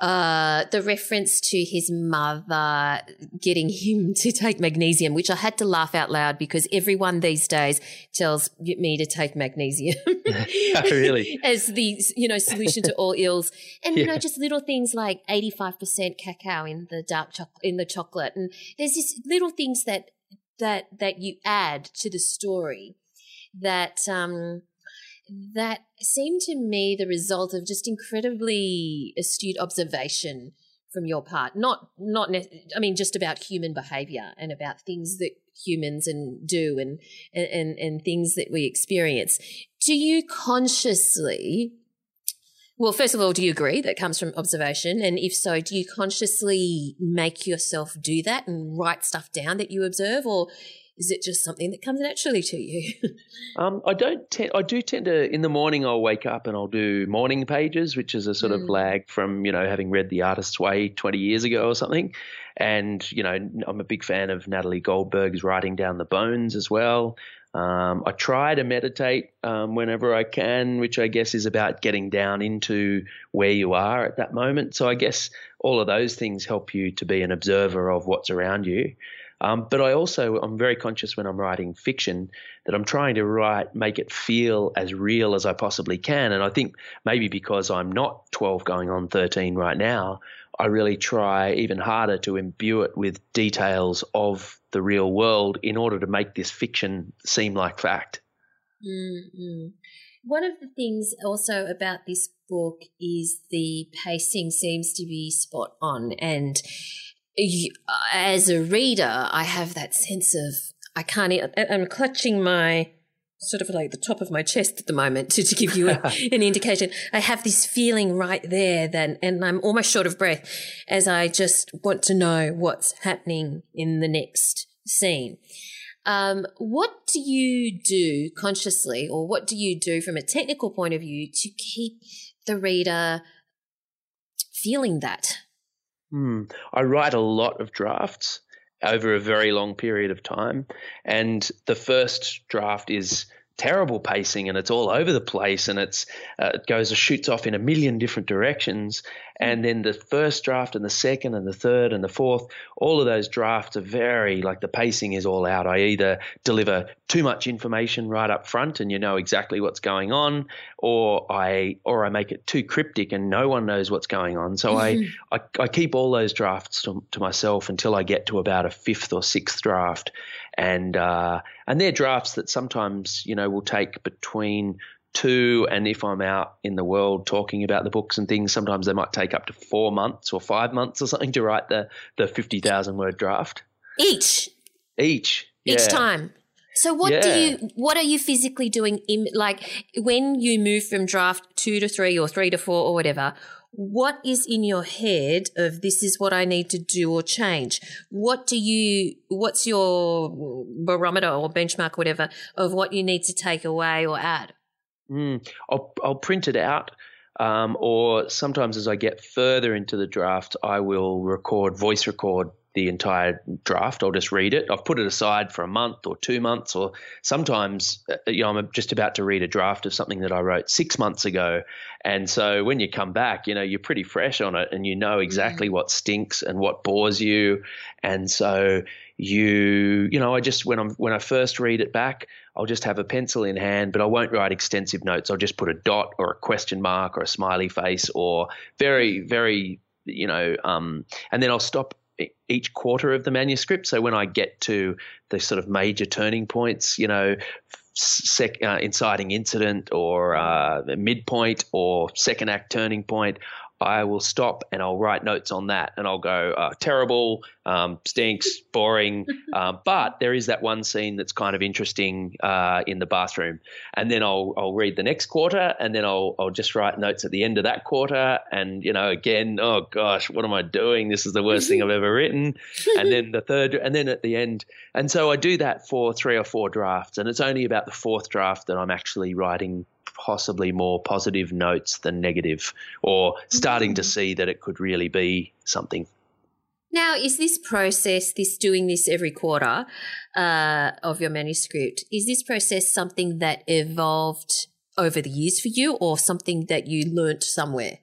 uh, the reference to his mother getting him to take magnesium, which I had to laugh out loud because everyone these days tells me to take magnesium. Really? As the, you know, solution to all ills. And, you know, just little things like 85% cacao in the dark chocolate, in the chocolate. And there's just little things that, that, that you add to the story that, um, that seem to me the result of just incredibly astute observation from your part. Not not i mean just about human behavior and about things that humans and do and and and things that we experience. Do you consciously well first of all do you agree that comes from observation and if so do you consciously make yourself do that and write stuff down that you observe or is it just something that comes naturally to you Um, I don't. Te- I do tend to. In the morning, I'll wake up and I'll do morning pages, which is a sort of lag from you know having read The Artist's Way twenty years ago or something. And you know, I'm a big fan of Natalie Goldberg's Writing Down the Bones as well. Um, I try to meditate um, whenever I can, which I guess is about getting down into where you are at that moment. So I guess all of those things help you to be an observer of what's around you. Um, but I also I'm very conscious when I'm writing fiction that I'm trying to write make it feel as real as I possibly can. And I think maybe because I'm not 12 going on 13 right now, I really try even harder to imbue it with details of the real world in order to make this fiction seem like fact. Mm-hmm. One of the things also about this book is the pacing seems to be spot on. And you, as a reader, I have that sense of I can't. I'm clutching my sort of like the top of my chest at the moment to, to give you a, an indication. I have this feeling right there then, and I'm almost short of breath as I just want to know what's happening in the next scene. Um, what do you do consciously, or what do you do from a technical point of view to keep the reader feeling that? Hmm. I write a lot of drafts over a very long period of time. And the first draft is terrible pacing and it's all over the place and it's uh, it goes or shoots off in a million different directions. And then the first draft and the second and the third and the fourth all of those drafts are very like the pacing is all out. I either deliver too much information right up front and you know exactly what's going on or i or i make it too cryptic and no one knows what's going on. So I, I, I keep all those drafts to, to myself until i get to about a fifth or sixth draft and uh, and they're drafts that sometimes you know will take between two and if I'm out in the world talking about the books and things, sometimes they might take up to four months or five months or something to write the the fifty thousand word draft each. Each each time. So what Yeah. do you what are you physically doing in like when you move from draft 2 to 3 or 3 to 4 or whatever what is in your head of this is what I need to do or change what do you what's your barometer or benchmark whatever of what you need to take away or add? Mm, I'll I'll print it out, um, or sometimes as I get further into the draft, I will record voice record the entire draft. I'll just read it. I've put it aside for a month or two months, or sometimes uh, you know I'm just about to read a draft of something that I wrote six months ago, and so when you come back, you know you're pretty fresh on it, and you know exactly what stinks and what bores you, and so you you know I just when I'm when I first read it back. I'll just have a pencil in hand, but I won't write extensive notes. I'll just put a dot or a question mark or a smiley face or very, very, you know, um, and then I'll stop each quarter of the manuscript. So when I get to the sort of major turning points, you know, sec, uh, inciting incident or uh, midpoint or second act turning point, I will stop and I'll write notes on that and I'll go uh, terrible, um, stinks, boring. um, but there is that one scene that's kind of interesting uh, in the bathroom, and then I'll I'll read the next quarter and then I'll I'll just write notes at the end of that quarter and you know again oh gosh what am I doing? This is the worst thing I've ever written. And then the third and then at the end. And so I do that for three or four drafts and it's only about the fourth draft that I'm actually writing possibly more positive notes than negative, or starting to see that it could really be something. Now, is this process, this doing this every quarter uh, of your manuscript, is this process something that evolved over the years for you or something that you learnt somewhere?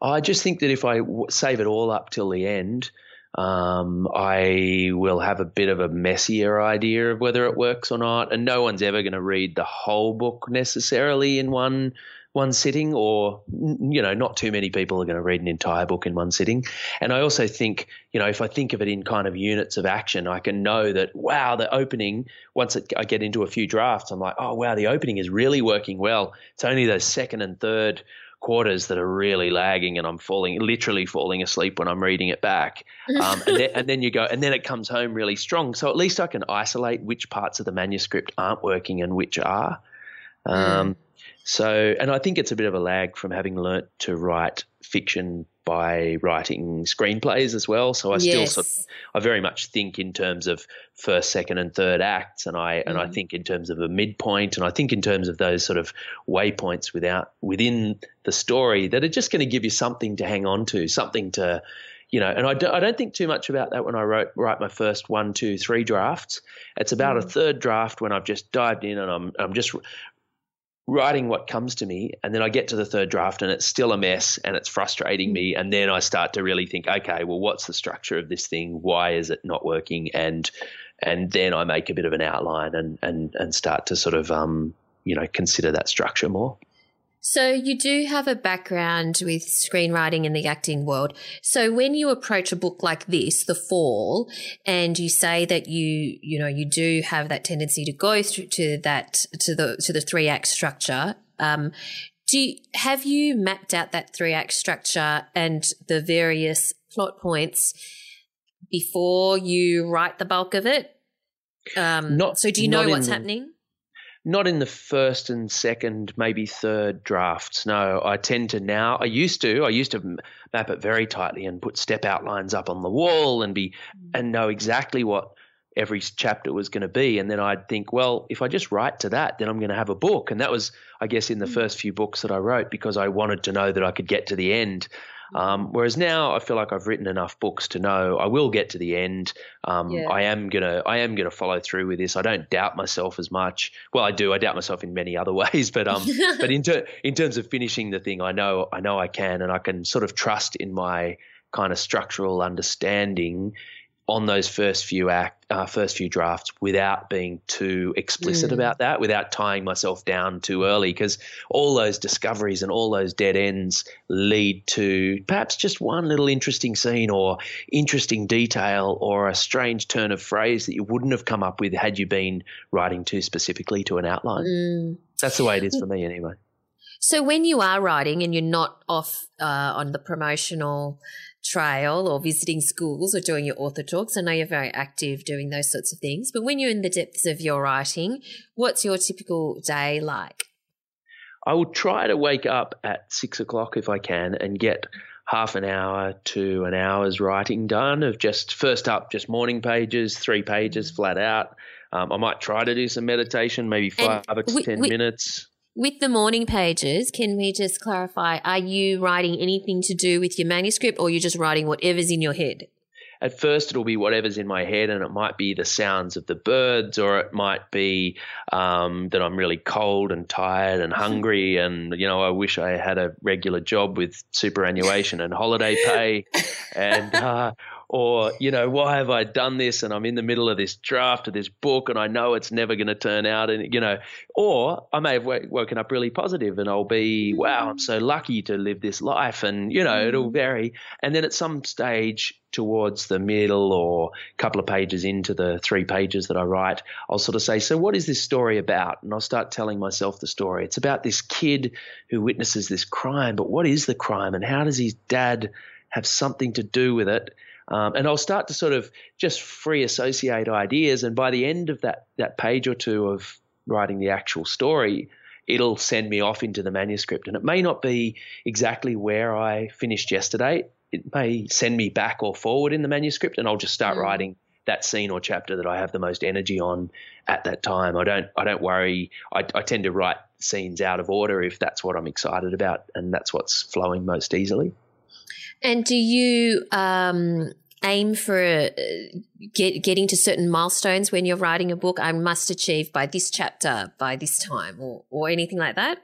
I just think that if I w- save it all up till the end, um, I will have a bit of a messier idea of whether it works or not. And no one's ever going to read the whole book necessarily in one one sitting, or you know, not too many people are going to read an entire book in one sitting. And I also think, you know, if I think of it in kind of units of action, I can know that wow, the opening. Once it, I get into a few drafts, I'm like, oh wow, the opening is really working well. It's only those second and third quarters that are really lagging and I'm falling literally falling asleep when I'm reading it back. Um, and, then, and then you go and then it comes home really strong. So at least I can isolate which parts of the manuscript aren't working and which are. Um, so and I think it's a bit of a lag from having learnt to write fiction by writing screenplays as well so I still Yes. sort of, I very much think in terms of first, second, and third acts, and I and I think in terms of a midpoint, and I think in terms of those sort of waypoints without within the story that are just going to give you something to hang on to, something to, you know, and I, do, I don't think too much about that when I wrote write my first one, two, three drafts. It's about mm. a third draft when I've just dived in and I'm I'm just writing what comes to me and then I get to the third draft and it's still a mess and it's frustrating me and then I start to really think okay well what's the structure of this thing? Why is it not working? And and then I make a bit of an outline and and and start to sort of um you know consider that structure more so you do have a background with screenwriting in the acting world. So when you approach a book like this, The Fall, and you say that you, you know, you do have that tendency to go through to that to the to the three act structure. Um, do you, have you mapped out that three act structure and the various plot points before you write the bulk of it? Um, not, so do you know what's happening? Not in the first and second, maybe third drafts. No, I tend to now. I used to. I used to map it very tightly and put step outlines up on the wall and be and know exactly what every chapter was going to be. And then I'd think, well, if I just write to that, then I'm going to have a book. And that was, I guess, in the mm. first few books that I wrote because I wanted to know that I could get to the end. Um, whereas now I feel like I've written enough books to know I will get to the end. Um, yeah. I am gonna I am gonna follow through with this. I don't doubt myself as much. Well, I do. I doubt myself in many other ways, but um, but in ter- in terms of finishing the thing, I know I know I can, and I can sort of trust in my kind of structural understanding on those first few act, uh, first few drafts without being too explicit mm. about that, without tying myself down too early, because all those discoveries and all those dead ends lead to perhaps just one little interesting scene or interesting detail or a strange turn of phrase that you wouldn't have come up with had you been writing too specifically to an outline. Mm. That's the way it is for me, anyway. So when you are writing and you're not off uh, on the promotional trail or visiting schools or doing your author talks, I know you're very active doing those sorts of things. But when you're in the depths of your writing, what's your typical day like? I will try to wake up at six o'clock if I can and get half an hour to an hour's writing done of just first up, just morning pages, three pages flat out. Um, I might try to do some meditation, maybe five and to we, 10 we, minutes. With the morning pages, can we just clarify? Are you writing anything to do with your manuscript or you're just writing whatever's in your head? At first, it'll be whatever's in my head, and it might be the sounds of the birds, or it might be um, that I'm really cold and tired and hungry, and you know, I wish I had a regular job with superannuation and holiday pay, and uh, or you know why have i done this and i'm in the middle of this draft of this book and i know it's never going to turn out and you know or i may have w- woken up really positive and i'll be wow i'm so lucky to live this life and you know it'll mm. vary and then at some stage towards the middle or a couple of pages into the three pages that I write, I'll sort of say, So, what is this story about? And I'll start telling myself the story. It's about this kid who witnesses this crime, but what is the crime and how does his dad have something to do with it? Um, and I'll start to sort of just free associate ideas. And by the end of that, that page or two of writing the actual story, it'll send me off into the manuscript. And it may not be exactly where I finished yesterday. It may send me back or forward in the manuscript, and I'll just start mm. writing that scene or chapter that I have the most energy on at that time. I don't I don't worry. I, I tend to write scenes out of order if that's what I'm excited about and that's what's flowing most easily. And do you um, aim for uh, get, getting to certain milestones when you're writing a book? I must achieve by this chapter by this time, or or anything like that.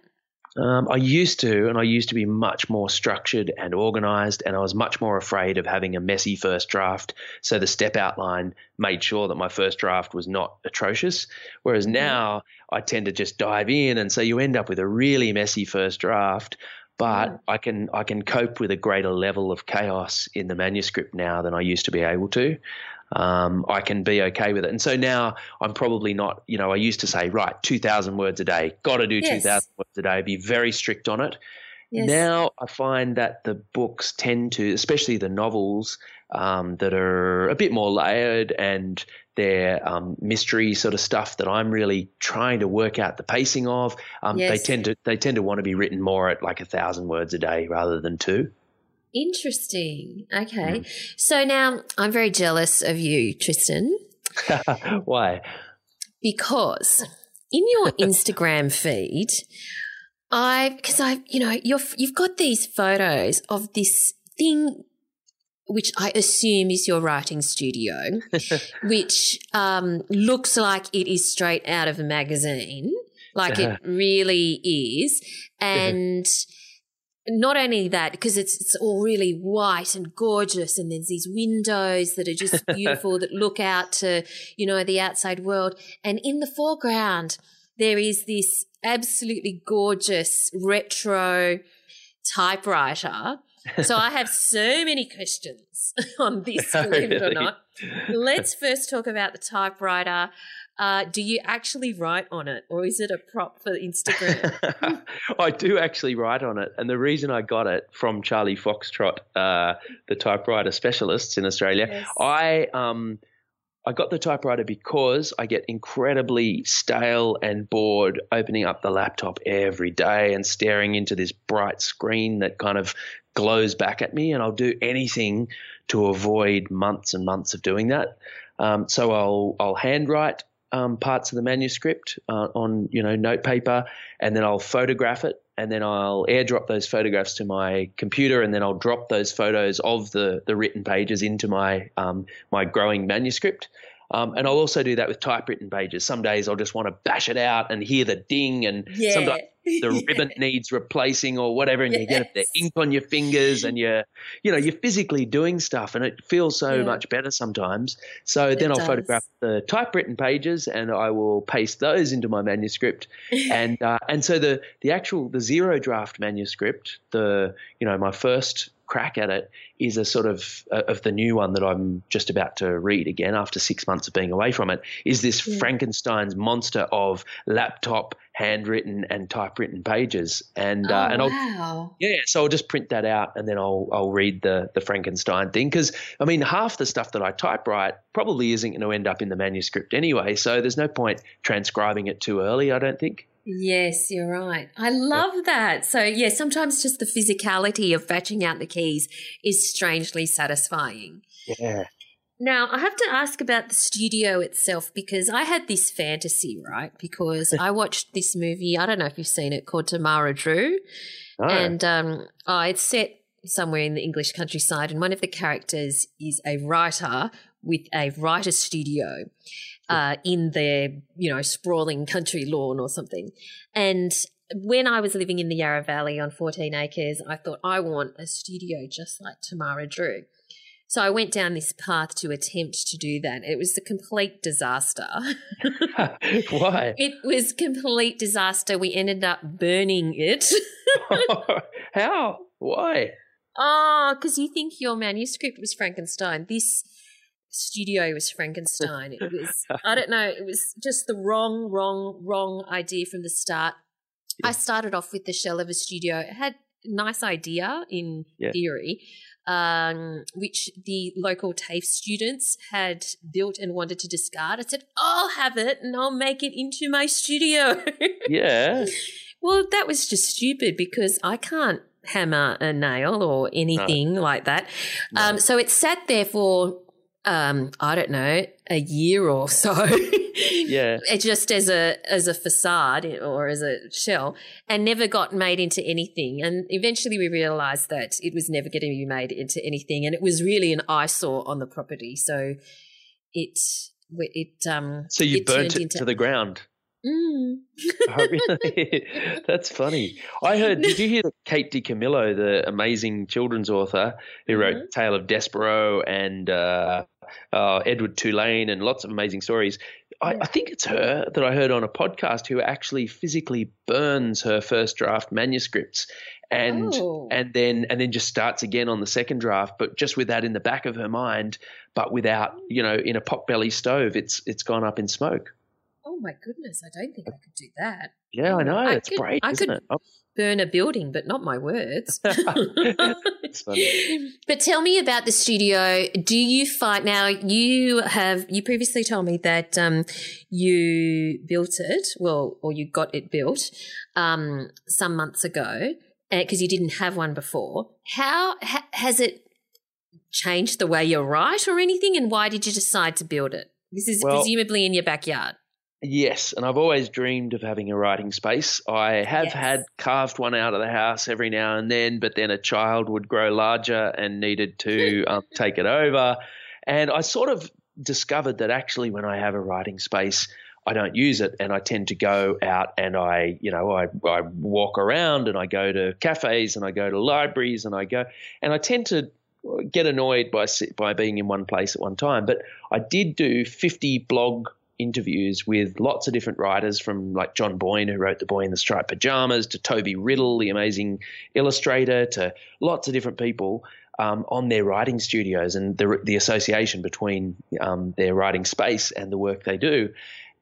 Um, I used to, and I used to be much more structured and organized, and I was much more afraid of having a messy first draft. So the step outline made sure that my first draft was not atrocious. Whereas mm-hmm. now I tend to just dive in, and so you end up with a really messy first draft but yeah. I can I can cope with a greater level of chaos in the manuscript now than I used to be able to. Um, I can be okay with it, and so now I'm probably not. You know, I used to say, right, two thousand words a day, got to do yes. two thousand words a day, be very strict on it. Yes. Now I find that the books tend to, especially the novels um, that are a bit more layered and they're um, mystery sort of stuff that I'm really trying to work out the pacing of. Um, yes. They tend to they tend to want to be written more at like a thousand words a day rather than two. Interesting. Okay, mm. so now I'm very jealous of you, Tristan. Why? Because in your Instagram feed, I because I you know you've you've got these photos of this thing which I assume is your writing studio, which um, looks like it is straight out of a magazine, like it really is. And not only that, because it's, it's all really white and gorgeous, and there's these windows that are just beautiful that look out to, you know, the outside world. And in the foreground, there is this absolutely gorgeous retro typewriter. So I have so many questions on this, believe it or not. Let's first talk about the typewriter. Uh, do you actually write on it, or is it a prop for Instagram? I do actually write on it, and the reason I got it from Charlie Foxtrot, uh, the typewriter specialists in Australia, yes. I um, I got the typewriter because I get incredibly stale and bored opening up the laptop every day and staring into this bright screen that kind of glows back at me, and I'll do anything to avoid months and months of doing that. Um, so I'll I'll handwrite um, parts of the manuscript uh, on you know note paper, and then I'll photograph it, and then I'll airdrop those photographs to my computer, and then I'll drop those photos of the the written pages into my um, my growing manuscript. Um, and I'll also do that with typewritten pages. Some days I'll just want to bash it out and hear the ding, and yeah. sometimes the yeah. ribbon needs replacing or whatever, and yes. you get the ink on your fingers, and you're, you know, you're physically doing stuff, and it feels so yeah. much better sometimes. So it then I'll does. photograph the typewritten pages, and I will paste those into my manuscript, and uh, and so the the actual the zero draft manuscript, the you know my first crack at it is a sort of uh, of the new one that I'm just about to read again after six months of being away from it is this yeah. Frankenstein's monster of laptop handwritten and typewritten pages and uh, oh, and I'll wow. yeah so I'll just print that out and then I'll I'll read the the Frankenstein thing because I mean half the stuff that I typewrite probably isn't going to end up in the manuscript anyway so there's no point transcribing it too early I don't think Yes, you're right. I love that. So, yeah, sometimes just the physicality of fetching out the keys is strangely satisfying. Yeah. Now, I have to ask about the studio itself because I had this fantasy, right? Because I watched this movie, I don't know if you've seen it, called Tamara Drewe. Oh. And um, oh, it's set somewhere in the English countryside, and one of the characters is a writer with a writer's studio uh, in their, you know, sprawling country lawn or something. And when I was living in the Yarra Valley on 14 acres, I thought, I want a studio just like Tamara Drewe. So I went down this path to attempt to do that. It was a complete disaster. Why? It was complete disaster. We ended up burning it. How? Why? Oh, because you think your manuscript was Frankenstein. This studio was Frankenstein. It was, I don't know, it was just the wrong, wrong, wrong idea from the start. Yeah. I started off with the shell of a studio. It had a nice idea in yeah. theory, um, which the local TAFE students had built and wanted to discard. I said, I'll have it and I'll make it into my studio. yeah. well, that was just stupid because I can't hammer a nail or anything no. like that. No. Um, so it sat there for um, I don't know, a year or so. yeah. Just as a as a facade or as a shell, and never got made into anything. And eventually, we realised that it was never going to be made into anything, and it was really an eyesore on the property. So it it um. So you it burnt it into, to the ground. Mm. oh, really? That's funny. I heard. Did you hear that Kate DiCamillo, the amazing children's author who wrote mm-hmm. Tale of Despereaux and uh, uh, Edward Tulane and lots of amazing stories? I, I, think it's her that I heard on a podcast who actually physically burns her first draft manuscripts and oh. and then and then just starts again on the second draft, but just with that in the back of her mind, but without you know in a potbelly stove, it's it's gone up in smoke oh my goodness, I don't think I could do that. Yeah, I know. I it's could, great, I isn't could it? Oh. burn a building, but not my words. But tell me about the studio. Do you find now you have you previously told me that um, you built it, well, or you got it built um, some months ago because uh, you didn't have one before. How ha- has it changed the way you write or anything? And why did you decide to build it? This is well, presumably in your backyard. Yes, and I've always dreamed of having a writing space. I have Yes. had carved one out of the house every now and then, but then a child would grow larger and needed to um, take it over. And I sort of discovered that actually, when I have a writing space, I don't use it, and I tend to go out and I, you know, I, I walk around and I go to cafes and I go to libraries and I go, and I tend to get annoyed by by being in one place at one time. But I did do 50 blog interviews with lots of different writers from like John Boyne, who wrote The Boy in the Striped Pajamas, to Toby Riddle, the amazing illustrator, to lots of different people um, on their writing studios and the, the association between um, their writing space and the work they do.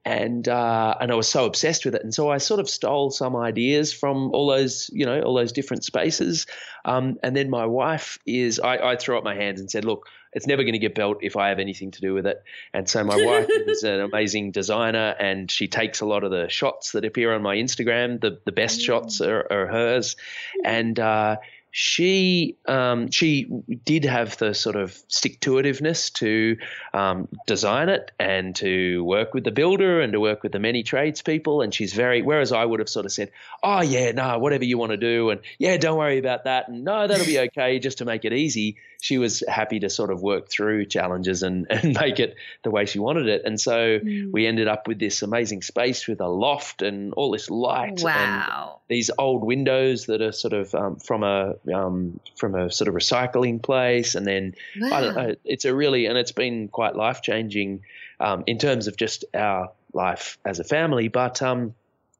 And uh, and I was so obsessed with it, and so I sort of stole some ideas from all those you know all those different spaces. Um, and then my wife is I, I threw up my hands and said, look, it's never going to get built if I have anything to do with it. And so my wife is an amazing designer, and she takes a lot of the shots that appear on my Instagram. The the best shots are, are hers, and uh, she um, she did have the sort of stick to itiveness to um, design it and to work with the builder and to work with the many tradespeople. And she's very whereas I would have sort of said, "Oh yeah, no, whatever you want to do," and yeah, don't worry about that, and no, that'll be okay, just to make it easy. She was happy to sort of work through challenges and, and make it the way she wanted it. And so we ended up with this amazing space with a loft and all this light and these old windows that are sort of um, from a um, from a sort of recycling place, and then I don't Wow. know. It's a really and it's been quite life changing um, in terms of just our life as a family, but um,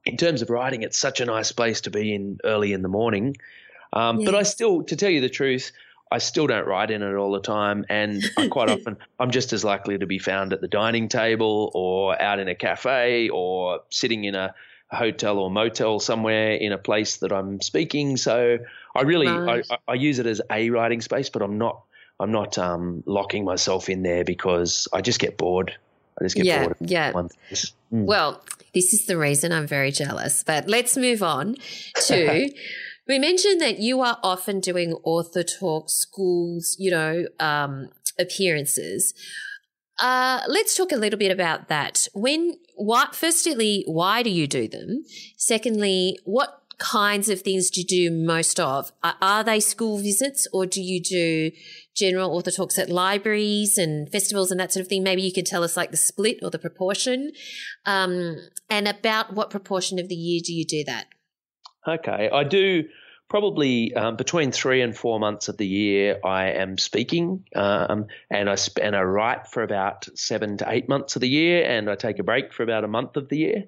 in terms of writing, it's such a nice place to be in early in the morning. Um, But I still, to tell you the truth. I still don't write in it all the time, and I quite often I'm just as likely to be found at the dining table or out in a cafe or sitting in a a hotel or motel somewhere in a place that I'm speaking. So I really Right. I, I use it as a writing space, but I'm not I'm not um, locking myself in there because I just get bored. I just get Yeah, bored. yeah. one. Mm. Well, this is the reason I'm very jealous. But let's move on to. we mentioned that you are often doing author talk schools, you know, um, appearances. Uh, let's talk a little bit about that. When, what, firstly, why do you do them? Secondly, what kinds of things do you do most of? Are, are they school visits or do you do general author talks at libraries and festivals and that sort of thing? Maybe you could tell us like the split or the proportion. Um, and about what proportion of the year do you do that? Okay, I do probably um, between three and four months of the year. I am speaking, um, and I sp- and I write for about seven to eight months of the year, and I take a break for about a month of the year.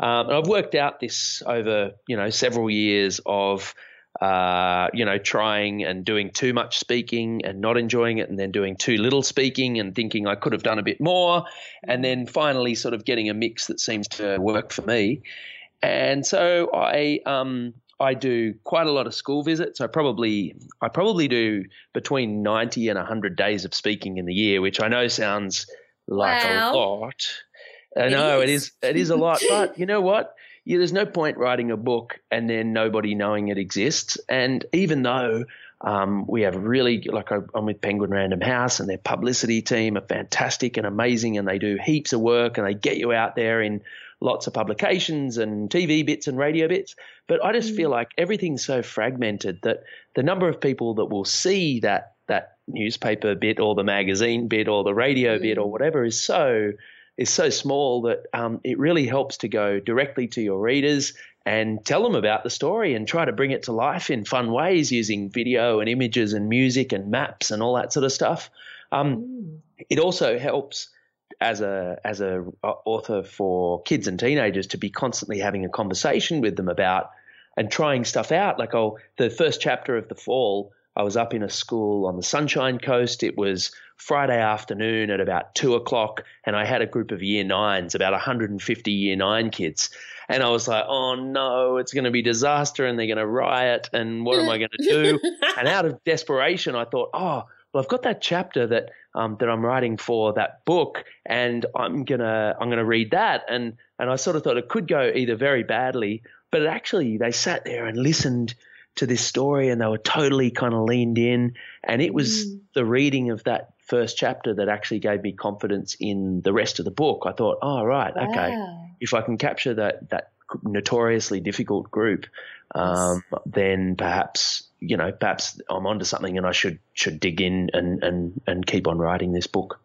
Um, and I've worked out this over you know several years of. Uh, you know, trying and doing too much speaking and not enjoying it, and then doing too little speaking and thinking I could have done a bit more, and then finally sort of getting a mix that seems to work for me. And so I um, I do quite a lot of school visits. I probably I probably do between ninety and hundred days of speaking in the year, which I know sounds like Wow. a lot. I It know it is. is it is a lot, but you know what? Yeah, there's no point writing a book and then nobody knowing it exists. And even though um, we have really like I'm with Penguin Random House and their publicity team are fantastic and amazing, and they do heaps of work and they get you out there in lots of publications and TV bits and radio bits. But I just feel like everything's so fragmented that the number of people that will see that that newspaper bit or the magazine bit or the radio bit or whatever is so is so small that um, it really helps to go directly to your readers and tell them about the story and try to bring it to life in fun ways using video and images and music and maps and all that sort of stuff. Um, it also helps as a as a author for kids and teenagers to be constantly having a conversation with them about and trying stuff out. Like oh, the first chapter of the fall, I was up in a school on the Sunshine Coast. It was Friday afternoon at about two o'clock, and I had a group of year nines, about 150 year nine kids. And I was like, oh no, it's going to be disaster, and they're going to riot, and what am I going to do? and out of desperation, I thought, oh, well, I've got that chapter that um, that I'm writing for that book, and I'm gonna I'm gonna read that, and and I sort of thought it could go either very badly, but it actually they sat there and listened to this story and they were totally kind of leaned in. And it was mm. the reading of that first chapter that actually gave me confidence in the rest of the book. I thought, oh, right, wow. okay, if I can capture that, that notoriously difficult group, um, yes. then perhaps you know perhaps I'm onto something and I should should dig in and and and keep on writing this book.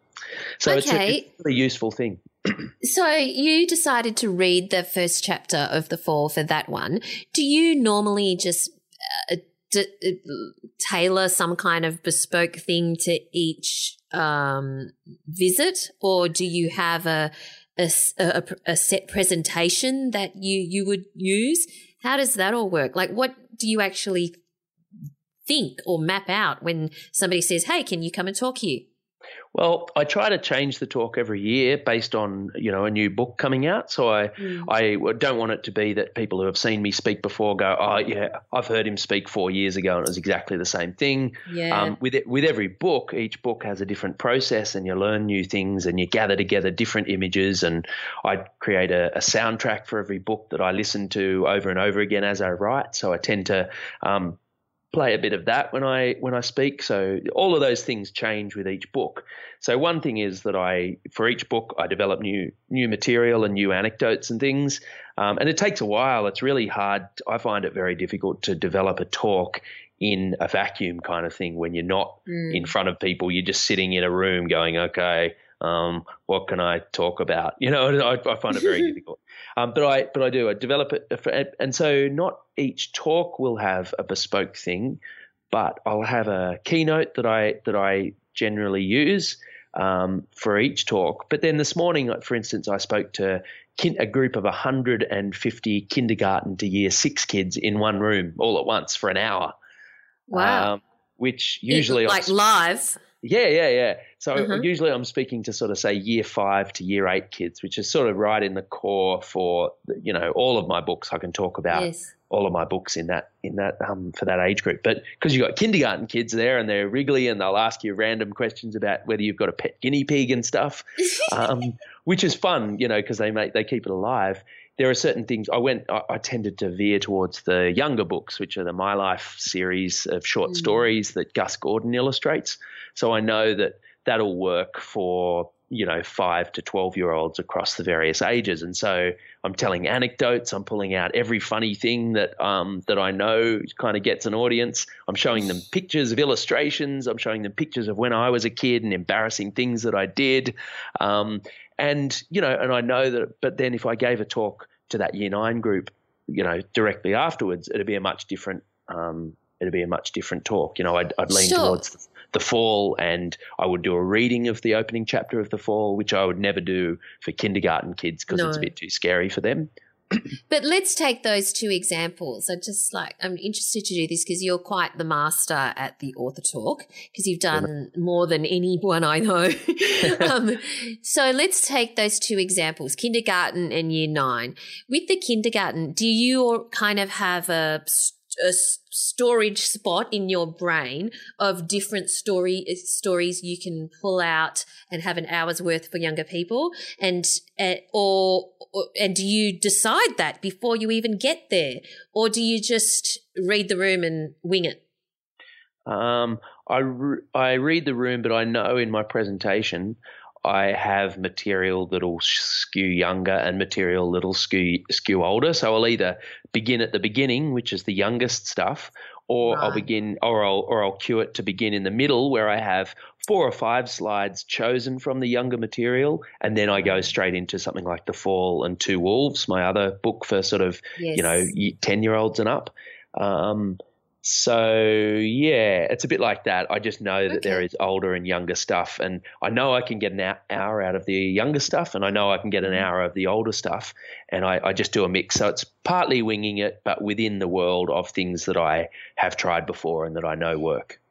So okay. it's, a, it's a useful thing. so you decided to read the first chapter of the fall for that one. Do you normally just uh, d- uh, tailor some kind of bespoke thing to each um, visit, or do you have a a, a, a set presentation that you you would use? How does that all work? Like, what do you actually think or map out when somebody says, "Hey, can you come and talk here"? Well, I try to change the talk every year based on you know a new book coming out. So I mm. I don't want it to be that people who have seen me speak before go, oh yeah, I've heard him speak four years ago and it was exactly the same thing. Yeah. Um, with it, with every book, each book has a different process, and you learn new things, and you gather together different images. And I create a, a soundtrack for every book that I listen to over and over again as I write. So I tend to um, play a bit of that when I when I speak. So all of those things change with each book. So one thing is that I for each book I develop new new material and new anecdotes and things, um, and it takes a while. It's really hard. I find it very difficult to develop a talk in a vacuum kind of thing when you're not mm. in front of people. You're just sitting in a room going, okay. Um, what can I talk about? You know, I, I find it very difficult. Um, but I but I do I develop it, for, and so not each talk will have a bespoke thing, but I'll have a keynote that I that I generally use um, for each talk. But then this morning, for instance, I spoke to a group of 150 kindergarten to year six kids in one room all at once for an hour. Wow. Um, which usually like live. Yeah, yeah, yeah. So mm-hmm. usually I'm speaking to sort of say year five to year eight kids, which is sort of right in the core for you know all of my books. I can talk about yes. all of my books in that in that um, for that age group. But because you've got kindergarten kids there and they're wriggly and they'll ask you random questions about whether you've got a pet guinea pig and stuff, um, which is fun, you know, because they make they keep it alive there are certain things I went. I, I, tended to veer towards the younger books, which are the My Life series of short mm. stories that Gus Gordon illustrates. So I know that that'll work for you know five to twelve year olds across the various ages. And so I'm telling anecdotes. I'm pulling out every funny thing that um, that I know kind of gets an audience. I'm showing them pictures of illustrations. I'm showing them pictures of when I was a kid and embarrassing things that I did. Um, and you know, and I know that. But then if I gave a talk to that year nine group, you know, directly afterwards, it'd be a much different. Um, it'd be a much different talk. You know, I'd, I'd lean sure. towards the fall, and I would do a reading of the opening chapter of the fall, which I would never do for kindergarten kids because no. it's a bit too scary for them but let's take those two examples. I just like I'm interested to do this because you're quite the master at the author talk because you've done more than anyone I know. um, so let's take those two examples: kindergarten and year nine. With the kindergarten, do you kind of have a a storage spot in your brain of different story stories you can pull out and have an hour's worth for younger people and uh, or, or and do you decide that before you even get there? Or do you just read the room and wing it? Um, I, re- I read the room, but I know in my presentation I have material that'll skew younger and material that'll skew skew older. So I'll either begin at the beginning, which is the youngest stuff, or right. I'll begin, or I'll or I'll cue it to begin in the middle, where I have four or five slides chosen from the younger material, and then I go straight into something like The Fall and Two Wolves, my other book for sort of yes. you know ten year olds and up. Um, so yeah, it's a bit like that. I just know that okay. there is older and younger stuff, and I know I can get an hour out of the younger stuff, and I know I can get an mm-hmm. hour of the older stuff, and I, I just do a mix. So it's partly winging it, but within the world of things that I have tried before and that I know work.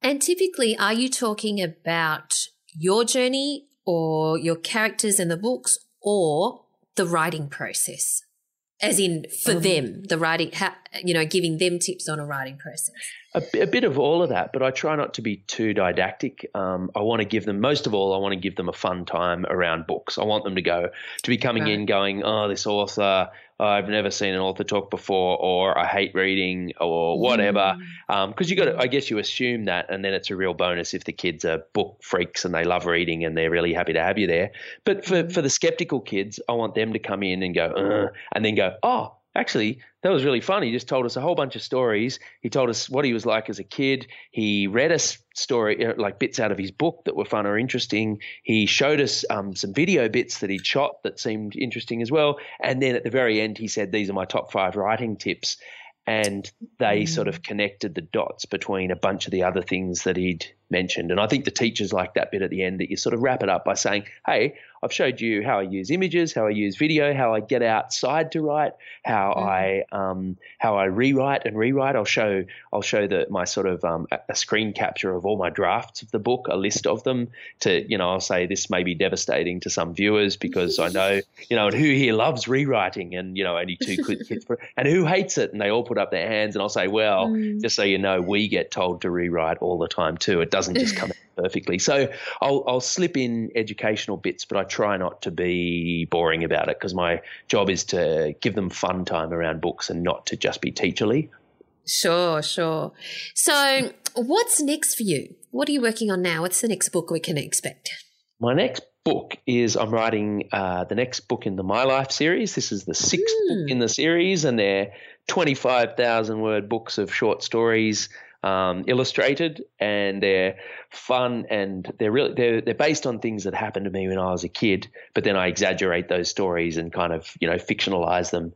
And typically, are you talking about your journey or your characters in the books or the writing process? As in for um, them, the writing, how, you know, giving them tips on a writing process? A, a, bit of all of that, but I try not to be too didactic. Um, I want to give them, most of all, I want to give them a fun time around books. I want them to go, to be coming right. in going, oh, this author, I've never seen an author talk before, or I hate reading, or whatever. Because mm. um, you got to, I guess you assume that, and then it's a real bonus if the kids are book freaks and they love reading and they're really happy to have you there. But for, for the skeptical kids, I want them to come in and go, and then go, oh, actually, that was really fun. He just told us a whole bunch of stories. He told us what he was like as a kid. He read us story uh, like bits out of his book that were fun or interesting. He showed us um, some video bits that he'd shot that seemed interesting as well. And then at the very end, he said, "These are my top five writing tips." And they mm. sort of connected the dots between a bunch of the other things that he'd mentioned. And I think the teachers like that bit at the end that you sort of wrap it up by saying, "Hey, I've showed you how I use images, how I use video, how I get outside to write, how mm. I um, how I rewrite and rewrite. I'll show I'll show the my sort of um, a screen capture of all my drafts of the book, a list of them. To you know, I'll say this may be devastating to some viewers because I know you know, and who here loves rewriting, and you know, only two kids for, and who hates it, and they all put up their hands, and I'll say, well, mm. just so you know, we get told to rewrite all the time too. It doesn't just come out perfectly. So I'll I'll slip in educational bits, but I try not to be boring about it because my job is to give them fun time around books and not to just be teacherly. Sure, sure. So, what's next for you? What are you working on now? What's the next book we can expect? My next book is I'm writing uh, the next book in the My Life series. This is the sixth mm. book hmm. in the series, and they're 25,000 word books of short stories um, illustrated, and they're fun and they're really they're they're based on things that happened to me when I was a kid. But then I exaggerate those stories and kind of you know fictionalize them,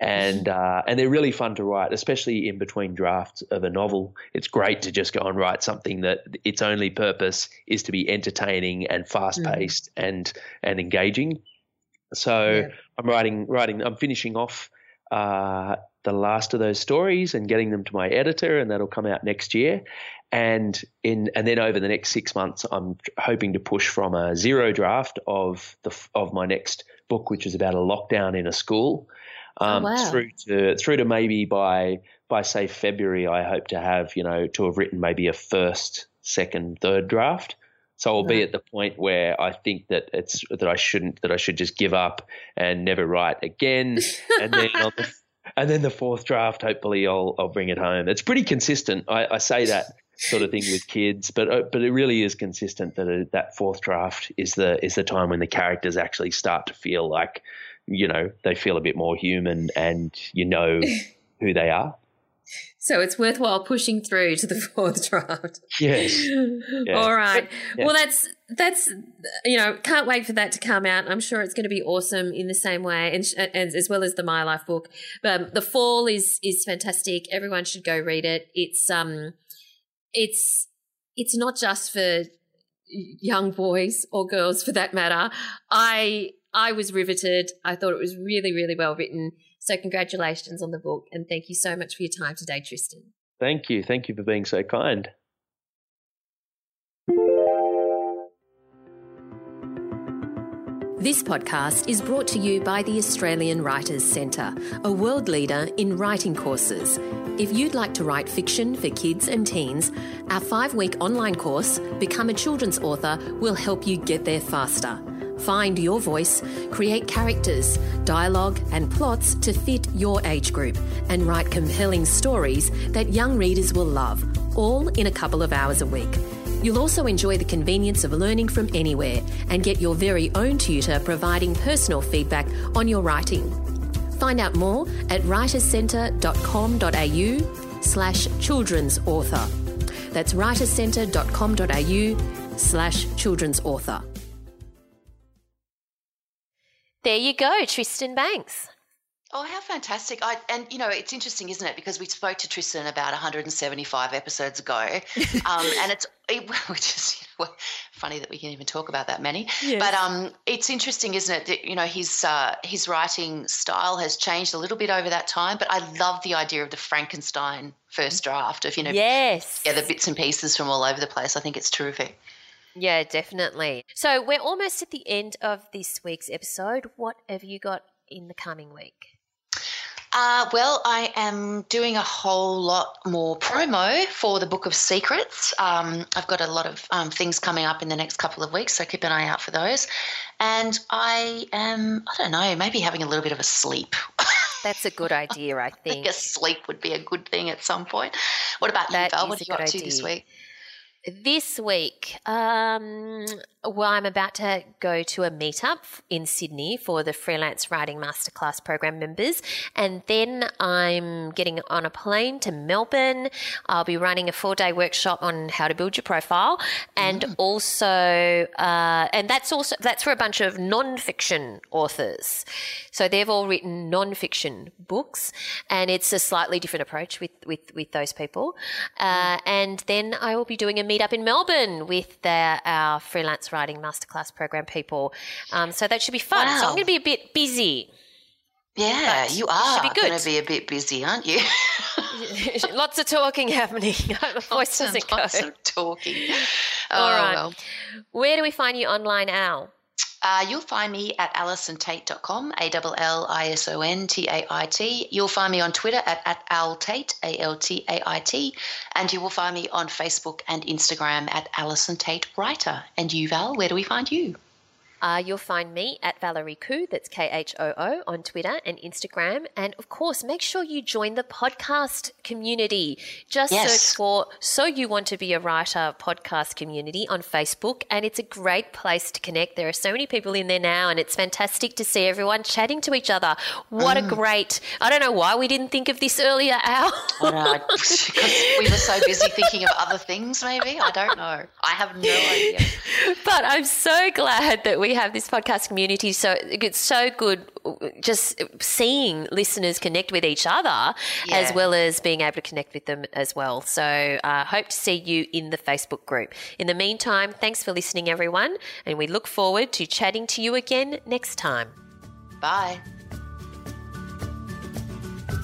and uh, and they're really fun to write, especially in between drafts of a novel. It's great to just go and write something that its only purpose is to be entertaining and fast paced mm. and and engaging. So yeah. I'm writing writing. I'm finishing off. Uh, the last of those stories and getting them to my editor, and that'll come out next year. And in and then over the next six months, I'm hoping to push from a zero draft of the of my next book, which is about a lockdown in a school, oh, um, oh, wow. through to through to maybe by by say February, I hope to have you know to have written maybe a first, second, third draft. So I'll be at the point where I think that it's that I shouldn't that I should just give up and never write again. And then on the and then the fourth draft, hopefully, I'll I'll bring it home. It's pretty consistent. I, I say that sort of thing with kids, but uh, but it really is consistent that a, that fourth draft is the is the time when the characters actually start to feel like, you know, they feel a bit more human, and you know who they are. So it's worthwhile pushing through to the fourth draft. Yes. Yeah. All right. Well, that's that's you know can't wait for that to come out. I'm sure it's going to be awesome in the same way, and, and as well as the My Life book. But the fall is is fantastic. Everyone should go read it. It's um, it's it's not just for young boys or girls for that matter. I I was riveted. I thought it was really really well written. So, congratulations on the book, and thank you so much for your time today, Tristan. Thank you. Thank you for being so kind. This podcast is brought to you by the Australian Writers Centre, a world leader in writing courses. If you'd like to write fiction for kids and teens, our five week online course, Become a Children's Author, will help you get there faster. Find your voice, create characters, dialogue, and plots to fit your age group, and write compelling stories that young readers will love, all in a couple of hours a week. You'll also enjoy the convenience of learning from anywhere and get your very own tutor providing personal feedback on your writing. Find out more at writerscentre.com.au slash children's author. That's writerscentre.com.au slash children's author. There you go, Tristan Bancks. Oh, how fantastic! I, and you know, it's interesting, isn't it? Because we spoke to Tristan about 175 episodes ago, um, and it's it, which is you know, funny that we can even talk about that many. Yes. But um, it's interesting, isn't it? That you know his uh, his writing style has changed a little bit over that time. But I love the idea of the Frankenstein first draft of you know, yes, yeah, the bits and pieces from all over the place. I think it's terrific. Yeah, definitely. So we're almost at the end of this week's episode. What have you got in the coming week? Uh, well, I am doing a whole lot more promo for the Book of Secrets. Um, I've got a lot of um, things coming up in the next couple of weeks, so keep an eye out for those. And I am, I don't know, maybe having a little bit of a sleep. That's a good idea, I I think. a sleep would be a good thing at some point. What about That you, Val? What a are you up good to this week? This week, um, well, I'm about to go to a meetup in Sydney for the Freelance Writing Masterclass program members. And then I'm getting on a plane to Melbourne. I'll be running a four day workshop on how to build your profile. And also, uh, and that's also, that's for a bunch of non-fiction authors. So they've all written non-fiction books and it's a slightly different approach with, with, with those people. Uh, and then I will be doing a meetup in Melbourne with the, our freelance writing masterclass program people. Um, so that should be fun. So I'm going to be a bit busy. Yeah, But you are should be good. going to be a bit busy, aren't you? Lots of talking happening. My voice Lots doesn't go. lots of talking. Oh, All right. well. Where do we find you online, Al? Uh, you'll find me at allisontait.com, A L L I S O N T A I T. You'll find me on Twitter at, at altait, A L T A I T. And you will find me on Facebook and Instagram at Allison Tait Writer. And you, Val, where do we find you? Uh, you'll find me at Valerie Khoo, that's K H O O, on Twitter and Instagram. And of course, make sure you join the podcast community. Just Yes. search for So You Want to Be a Writer podcast community on Facebook, and it's a great place to connect. There are so many people in there now, and it's fantastic to see everyone chatting to each other. What Mm. a great, I don't know why we didn't think of this earlier, Al. We were so busy thinking of other things, maybe. I don't know. I have no idea. but I'm so glad that we have this podcast community. So it's so good just seeing listeners connect with each other as well as being able to connect with them as well. So uh, hope to see you in the Facebook group. In the meantime, thanks for listening, everyone, and we look forward to chatting to you again next time. Bye.